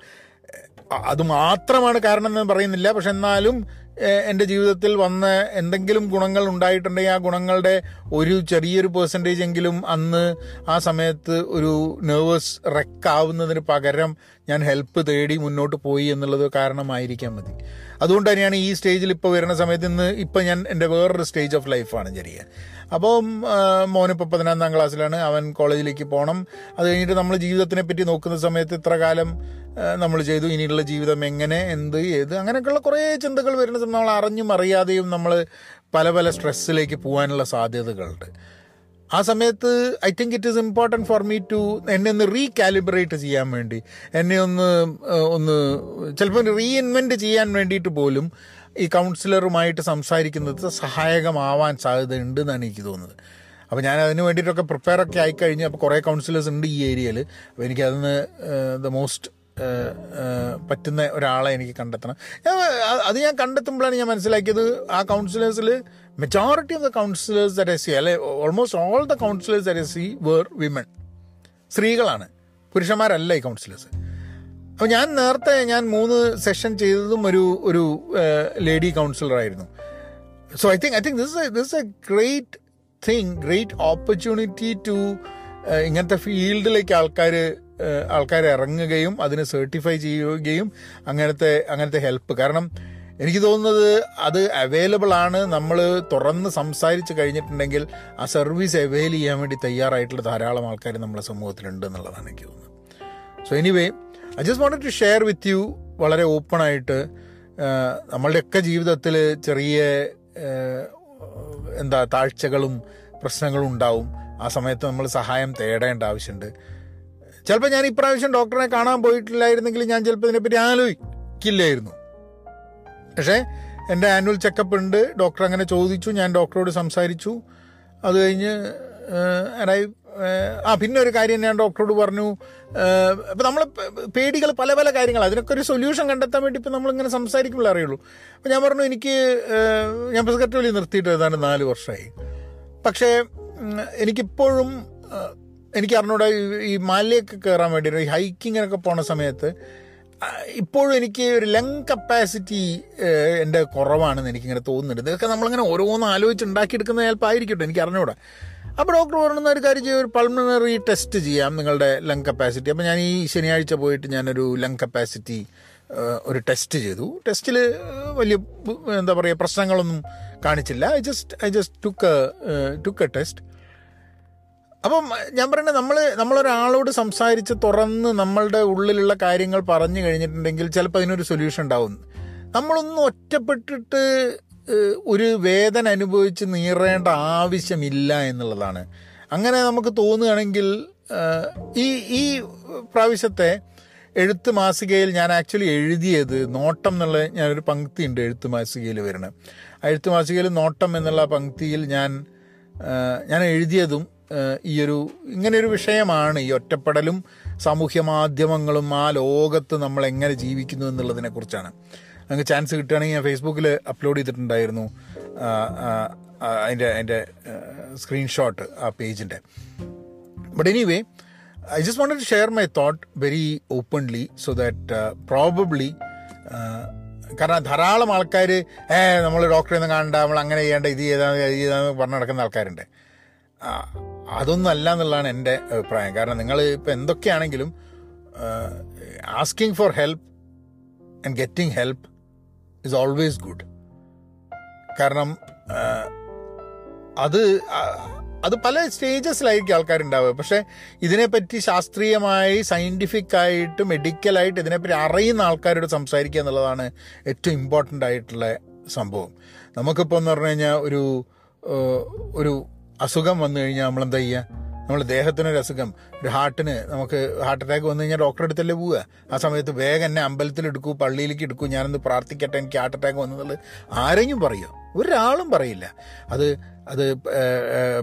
അത് മാത്രമാണ് കാരണം എന്ന് പറയുന്നില്ല. പക്ഷെ എന്നാലും എന്റെ ജീവിതത്തിൽ വന്ന എന്തെങ്കിലും ഗുണങ്ങൾ ഉണ്ടായിട്ടുണ്ടെങ്കിൽ ആ ഗുണങ്ങളുടെ ഒരു ചെറിയൊരു പേഴ്സന്റേജ് എങ്കിലും അന്ന് ആ സമയത്ത് ഒരു നെർവസ് റെക്കാവുന്നതിന് പകരം ഞാൻ ഹെൽപ്പ് തേടി മുന്നോട്ട് പോയി എന്നുള്ളത് കാരണമായിരിക്കാൻ മതി. അതുകൊണ്ട് തന്നെയാണ് ഈ സ്റ്റേജിൽ ഇപ്പോൾ വരുന്ന സമയത്ത് ഇന്ന് ഇപ്പം ഞാൻ എന്റെ വേറൊരു സ്റ്റേജ് ഓഫ് ലൈഫാണ് ചെറിയ. അപ്പോൾ മോനിപ്പോൾ പതിനൊന്നാം ക്ലാസ്സിലാണ് അവൻ കോളേജിലേക്ക് പോകണം അത് കഴിഞ്ഞിട്ട് നമ്മൾ ജീവിതത്തിനെ പറ്റി നോക്കുന്ന സമയത്ത് ഇത്ര കാലം നമ്മൾ ചെയ്തു. ഇനിയുള്ള ജീവിതം എങ്ങനെ എന്ത് ഏത് അങ്ങനെയൊക്കെയുള്ള കുറേ ചിന്തകൾ വരുന്ന സമയം നമ്മൾ അറിഞ്ഞും അറിയാതെയും നമ്മൾ പല പല സ്ട്രെസ്സിലേക്ക് പോകാനുള്ള സാധ്യതകളുണ്ട്. ആ സമയത്ത് I think it is important for me to എന്നെ ഒന്ന് റീകാലിബ്രേറ്റ് ചെയ്യാൻ വേണ്ടി എന്നെ ഒന്ന് ഒന്ന് ചിലപ്പോൾ റീഇൻവെന്റ് ചെയ്യാൻ വേണ്ടിയിട്ട് പോലും ഈ കൗൺസിലറുമായിട്ട് സംസാരിക്കുന്നത് സഹായകമാവാൻ സാധ്യതയുണ്ട് എന്നാണ് എനിക്ക് തോന്നുന്നത്. അപ്പോൾ ഞാൻ അതിന് വേണ്ടിയിട്ടൊക്കെ പ്രിപ്പയർ ഒക്കെ ആയിക്കഴിഞ്ഞ്. അപ്പോൾ കുറേ കൗൺസിലേഴ്സ് ഉണ്ട് ഈ ഏരിയയിൽ അപ്പോൾ എനിക്കതിന് ദ മോസ്റ്റ് പറ്റുന്ന ഒരാളെ എനിക്ക് കണ്ടെത്തണം. ഞാൻ അത് ഞാൻ കണ്ടെത്തുമ്പോഴാണ് ഞാൻ മനസ്സിലാക്കിയത് ആ കൗൺസിലേഴ്സിൽ majority of the counsellors that S C അല്ലെ almost all the counsellors that S C were women സ്ത്രീകളാണ്. പുരുഷന്മാരല്ല ഈ കൗൺസിലേഴ്സ് അപ്പോൾ ഞാൻ നേരത്തെ ഞാൻ മൂന്ന് സെഷൻ ചെയ്തതും ഒരു ഒരു lady കൗൺസിലറായിരുന്നു so I think I think this this a great thing great opportunity to ഇങ്ങനത്തെ ഫീൽഡിലേക്ക് ആൾക്കാർ ആൾക്കാർ ഇറങ്ങുകയും അതിന് സർട്ടിഫൈ ചെയ്യുകയും അങ്ങനത്തെ അങ്ങനത്തെ ഹെൽപ്പ് കാരണം എനിക്ക് തോന്നുന്നത് അത് അവൈലബിൾ ആണ്. നമ്മൾ തുറന്ന് സംസാരിച്ച് കഴിഞ്ഞിട്ടുണ്ടെങ്കിൽ ആ സർവീസ് അവൈൽ ചെയ്യാൻ വേണ്ടി തയ്യാറായിട്ടുള്ള ധാരാളം ആൾക്കാർ നമ്മുടെ സമൂഹത്തിലുണ്ട് എന്നുള്ളതാണ് എനിക്ക് തോന്നുന്നത്. So anyway I just want to share with you വളരെ ഓപ്പണായിട്ട് നമ്മളുടെയൊക്കെ ജീവിതത്തിൽ ചെറിയ എന്താ താഴ്ചകളും പ്രശ്നങ്ങളും ഉണ്ടാവും. ആ സമയത്ത് നമ്മൾ സഹായം തേടേണ്ട ആവശ്യമുണ്ട്. ചിലപ്പോൾ ഞാൻ ഇപ്രാവശ്യം ഡോക്ടറിനെ കാണാൻ പോയിട്ടില്ലായിരുന്നെങ്കിൽ ഞാൻ ചിലപ്പോൾ ഇതിനെപ്പറ്റി ആലോചിക്കില്ലായിരുന്നു. പക്ഷേ എന്റെ ആനുവൽ ചെക്കപ്പ് ഉണ്ട്. ഡോക്ടർ അങ്ങനെ ചോദിച്ചു. ഞാൻ ഡോക്ടറോട് സംസാരിച്ചു. അത് കഴിഞ്ഞ് ഐ ആ പിന്നെ ഒരു കാര്യം ഞാൻ ഡോക്ടറോട് പറഞ്ഞു. അപ്പം നമ്മൾ പേടികൾ പല പല കാര്യങ്ങൾ അതിനൊക്കെ ഒരു സൊല്യൂഷൻ കണ്ടെത്താൻ വേണ്ടി ഇപ്പം നമ്മളിങ്ങനെ സംസാരിക്കുമ്പോൾ അറിയുള്ളൂ. അപ്പം ഞാൻ പറഞ്ഞു എനിക്ക് ഞാൻ പ്രസക്റ്റ് വലി നിർത്തിയിട്ട് ഏതാണ്ട് നാല് വർഷമായി പക്ഷേ എനിക്കിപ്പോഴും എനിക്ക് അറിഞ്ഞൂടെ ഈ- മലയൊക്കെ കയറാൻ വേണ്ടി ഈ ഹൈക്കിങ്ങിനൊക്കെ പോണ സമയത്ത് ഇപ്പോഴും എനിക്ക് ഒരു ലങ് കപ്പാസിറ്റി എന്റെ കുറവാണെന്ന് എനിക്കിങ്ങനെ തോന്നുന്നുണ്ട്. ഇതൊക്കെ നമ്മളിങ്ങനെ ഓരോന്ന് ആലോചിച്ച് ഉണ്ടാക്കിയെടുക്കുന്ന ചിലപ്പോൾ ആയിരിക്കട്ടെ എനിക്ക് അറിഞ്ഞൂടാ അപ്പോൾ ഡോക്ടർ പറയുന്ന ഒരു കാര്യം ചെയ്യും ഒരു പൾമണറി ടെസ്റ്റ് ചെയ്യാം നിങ്ങളുടെ ലങ് കപ്പാസിറ്റി അപ്പോൾ ഞാൻ ഈ ശനിയാഴ്ച പോയിട്ട് ഞാനൊരു ലങ് കപ്പാസിറ്റി ഒരു ടെസ്റ്റ് ചെയ്തു. ടെസ്റ്റിൽ വലിയ എന്താ പറയുക പ്രശ്നങ്ങളൊന്നും കാണിച്ചില്ല. I just I just took took a test അപ്പം ഞാൻ പറയുന്നത് നമ്മൾ നമ്മളൊരാളോട് സംസാരിച്ച് തുറന്ന് നമ്മളുടെ ഉള്ളിലുള്ള കാര്യങ്ങൾ പറഞ്ഞു കഴിഞ്ഞിട്ടുണ്ടെങ്കിൽ ചിലപ്പോൾ അതിനൊരു സൊല്യൂഷൻ ഉണ്ടാവും. നമ്മളൊന്നും ഒറ്റപ്പെട്ടിട്ട് ഒരു വേദന അനുഭവിച്ച് നീറേണ്ട ആവശ്യമില്ല എന്നുള്ളതാണ്. അങ്ങനെ നമുക്ക് തോന്നുകയാണെങ്കിൽ ഈ ഈ പ്രാവശ്യത്തെ എഴുത്ത് മാസികയിൽ ഞാൻ ആക്ച്വലി എഴുതിയത് നോട്ടം എന്നുള്ള ഞാനൊരു പങ്ക്തി ഉണ്ട് എഴുത്ത് മാസികയിൽ വരുന്നത് എഴുത്ത് മാസികയിൽ നോട്ടം എന്നുള്ള പങ്ക്തിയിൽ ഞാൻ ഞാൻ എഴുതിയതും ആ, ഈ ഒരു ഇങ്ങനെയൊരു വിഷയമാണ് ഈ ഒറ്റപ്പെടലും സാമൂഹ്യ മാധ്യമങ്ങളും ആ ലോകത്ത് നമ്മൾ എങ്ങനെ ജീവിക്കുന്നു എന്നുള്ളതിനെ കുറിച്ചാണ്. നിങ്ങൾക്ക് ചാൻസ് കിട്ടുകയാണെങ്കിൽ ഞാൻ ഫേസ്ബുക്കിൽ അപ്ലോഡ് ചെയ്തിട്ടുണ്ടായിരുന്നു അതിന്റെ അതിന്റെ സ്ക്രീൻഷോട്ട് ആ പേജിന്റെ but anyway I just want to share my thought very openly so that probably കാരണം ധാരാളം ആൾക്കാർ ഏ നമ്മൾ ഡോക്ടറെ ഒന്നും കാണണ്ട നമ്മൾ അങ്ങനെ ചെയ്യേണ്ട ഇത് ചെയ്താൽ ഇത് ചെയ്താന്ന് പറഞ്ഞു നടക്കുന്ന ആൾക്കാരുണ്ട്. ആ, അതൊന്നും അല്ല എന്നുള്ളതാണ് എന്റെ അഭിപ്രായം. കാരണം നിങ്ങൾ ഇപ്പം എന്തൊക്കെയാണെങ്കിലും asking for help and getting help is always good കാരണം അത് അത് പല സ്റ്റേജസിലായിരിക്കും ആൾക്കാരുണ്ടാവുക. പക്ഷേ ഇതിനെപ്പറ്റി ശാസ്ത്രീയമായി സയന്റിഫിക് ആയിട്ട് മെഡിക്കലായിട്ട് ഇതിനെപ്പറ്റി അറിയുന്ന ആൾക്കാരോട് സംസാരിക്കുക എന്നുള്ളതാണ് ഏറ്റവും ഇമ്പോർട്ടന്റ് ആയിട്ടുള്ള സംഭവം. നമുക്കിപ്പോൾ എന്ന് പറഞ്ഞു കഴിഞ്ഞാൽ ഒരു ഒരു അസുഖം വന്നു കഴിഞ്ഞാൽ നമ്മൾ എന്താ ചെയ്യുക നമ്മൾ ദേഹത്തിനൊരു അസുഖം. ഒരു ഹാർട്ടിന് നമുക്ക് ഹാർട്ട് അറ്റാക്ക് വന്നു കഴിഞ്ഞാൽ ഡോക്ടറെ അടുത്തല്ലേ പോവുക. ആ സമയത്ത് വേഗം എന്നെ അമ്പലത്തിൽ എടുക്കൂ പള്ളിയിലേക്ക് എടുക്കൂ ഞാനൊന്ന് പ്രാർത്ഥിക്കട്ടെ എനിക്ക് ഹാർട്ട് അറ്റാക്ക് വന്നെന്നുള്ളത് ആരെങ്കിലും പറയുമോ ഒരാളും പറയില്ല. അത് അത്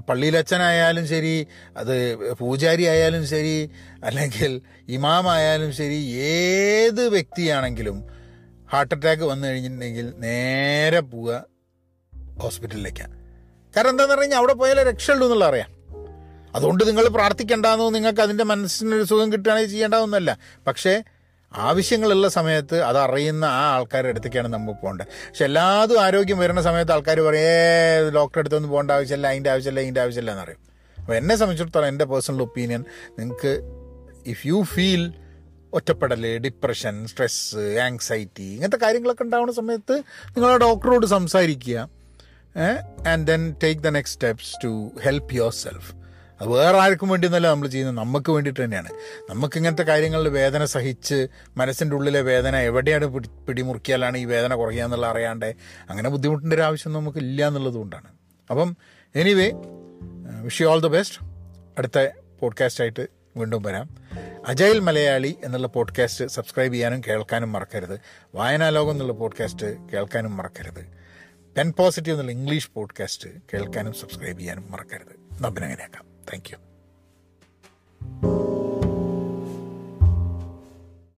പള്ളിയിലച്ഛനായാലും ശരി അത് പൂജാരി ആയാലും ശരി അല്ലെങ്കിൽ ഇമാമായാലും ശരി ഏത് വ്യക്തിയാണെങ്കിലും ഹാർട്ട് അറ്റാക്ക് വന്നു കഴിഞ്ഞിട്ടുണ്ടെങ്കിൽ നേരെ പോവുക ഹോസ്പിറ്റലിലേക്കാണ് കാരണം എന്താണെന്ന് പറഞ്ഞു അവിടെ പോയാലേ രക്ഷയുള്ളൂ എന്നുള്ള അറിയാം. അതുകൊണ്ട് നിങ്ങൾ പ്രാർത്ഥിക്കേണ്ടെന്നോ നിങ്ങൾക്ക് അതിന്റെ മനസ്സിനൊരു സുഖം കിട്ടുകയാണെങ്കിൽ ചെയ്യേണ്ടതൊന്നുമല്ല പക്ഷേ ആവശ്യങ്ങളുള്ള സമയത്ത് അത് അറിയുന്ന ആ ആൾക്കാരുടെ അടുത്തേക്കാണ് നമ്മൾ പോകേണ്ടത്. പക്ഷെ എല്ലാതും ആരോഗ്യം വരുന്ന സമയത്ത് ആൾക്കാർ പറയും ഏ ഡോക്ടറെ അടുത്തൊന്നും പോകേണ്ട ആവശ്യമില്ല അതിന്റെ ആവശ്യമില്ല ഇതിന്റെ ആവശ്യമില്ല എന്നറിയും അപ്പോൾ എന്നെ സംബന്ധിച്ചിടത്തോളം എന്റെ പേഴ്സണൽ ഒപ്പീനിയൻ നിങ്ങൾക്ക് ഇഫ് യു ഫീൽ ഒറ്റപ്പെടൽ ഡിപ്രഷൻ സ്ട്രെസ് ആങ്സൈറ്റി ഇങ്ങനത്തെ കാര്യങ്ങളൊക്കെ ഉണ്ടാവുന്ന സമയത്ത് നിങ്ങൾ ആ ഡോക്ടറോട് സംസാരിക്കുക. And then take the next steps to help yourself അത് വേറെ ആർക്കും വേണ്ടിയൊന്നല്ല നമ്മൾ ചെയ്യുന്നത്. നമുക്ക് വേണ്ടിയിട്ട് തന്നെയാണ്. നമുക്ക് ഇങ്ങനത്തെ കാര്യങ്ങളിൽ വേദന സഹിച്ച് മനസ്സിന്റെ ഉള്ളിലെ വേദന എവിടെയാണ് പിടി പിടിമുറുക്കിയാലാണ് ഈ വേദന കുറയുക എന്നുള്ള അറിയാണ്ട് അങ്ങനെ ബുദ്ധിമുട്ടിന്റെ ഒരു ആവശ്യം നമുക്ക് ഇല്ല എന്നുള്ളത് കൊണ്ടാണ്. അപ്പം anyway wish you all the best അടുത്ത പോഡ്കാസ്റ്റായിട്ട് വീണ്ടും വരാം. അജൈൽ മലയാളി എന്നുള്ള പോഡ്കാസ്റ്റ് സബ്സ്ക്രൈബ് ചെയ്യാനും കേൾക്കാനും മറക്കരുത്. വായനാലോകം എന്നുള്ള പോഡ്കാസ്റ്റ് കേൾക്കാനും മറക്കരുത്. പെൻ പോസിറ്റീവ് എന്നുള്ള ഇംഗ്ലീഷ് പോഡ്കാസ്റ്റ് കേൾക്കാനും സബ്സ്ക്രൈബ് ചെയ്യാനും മറക്കരുത്. നബിനങ്ങനെയാക്കാം താങ്ക് യു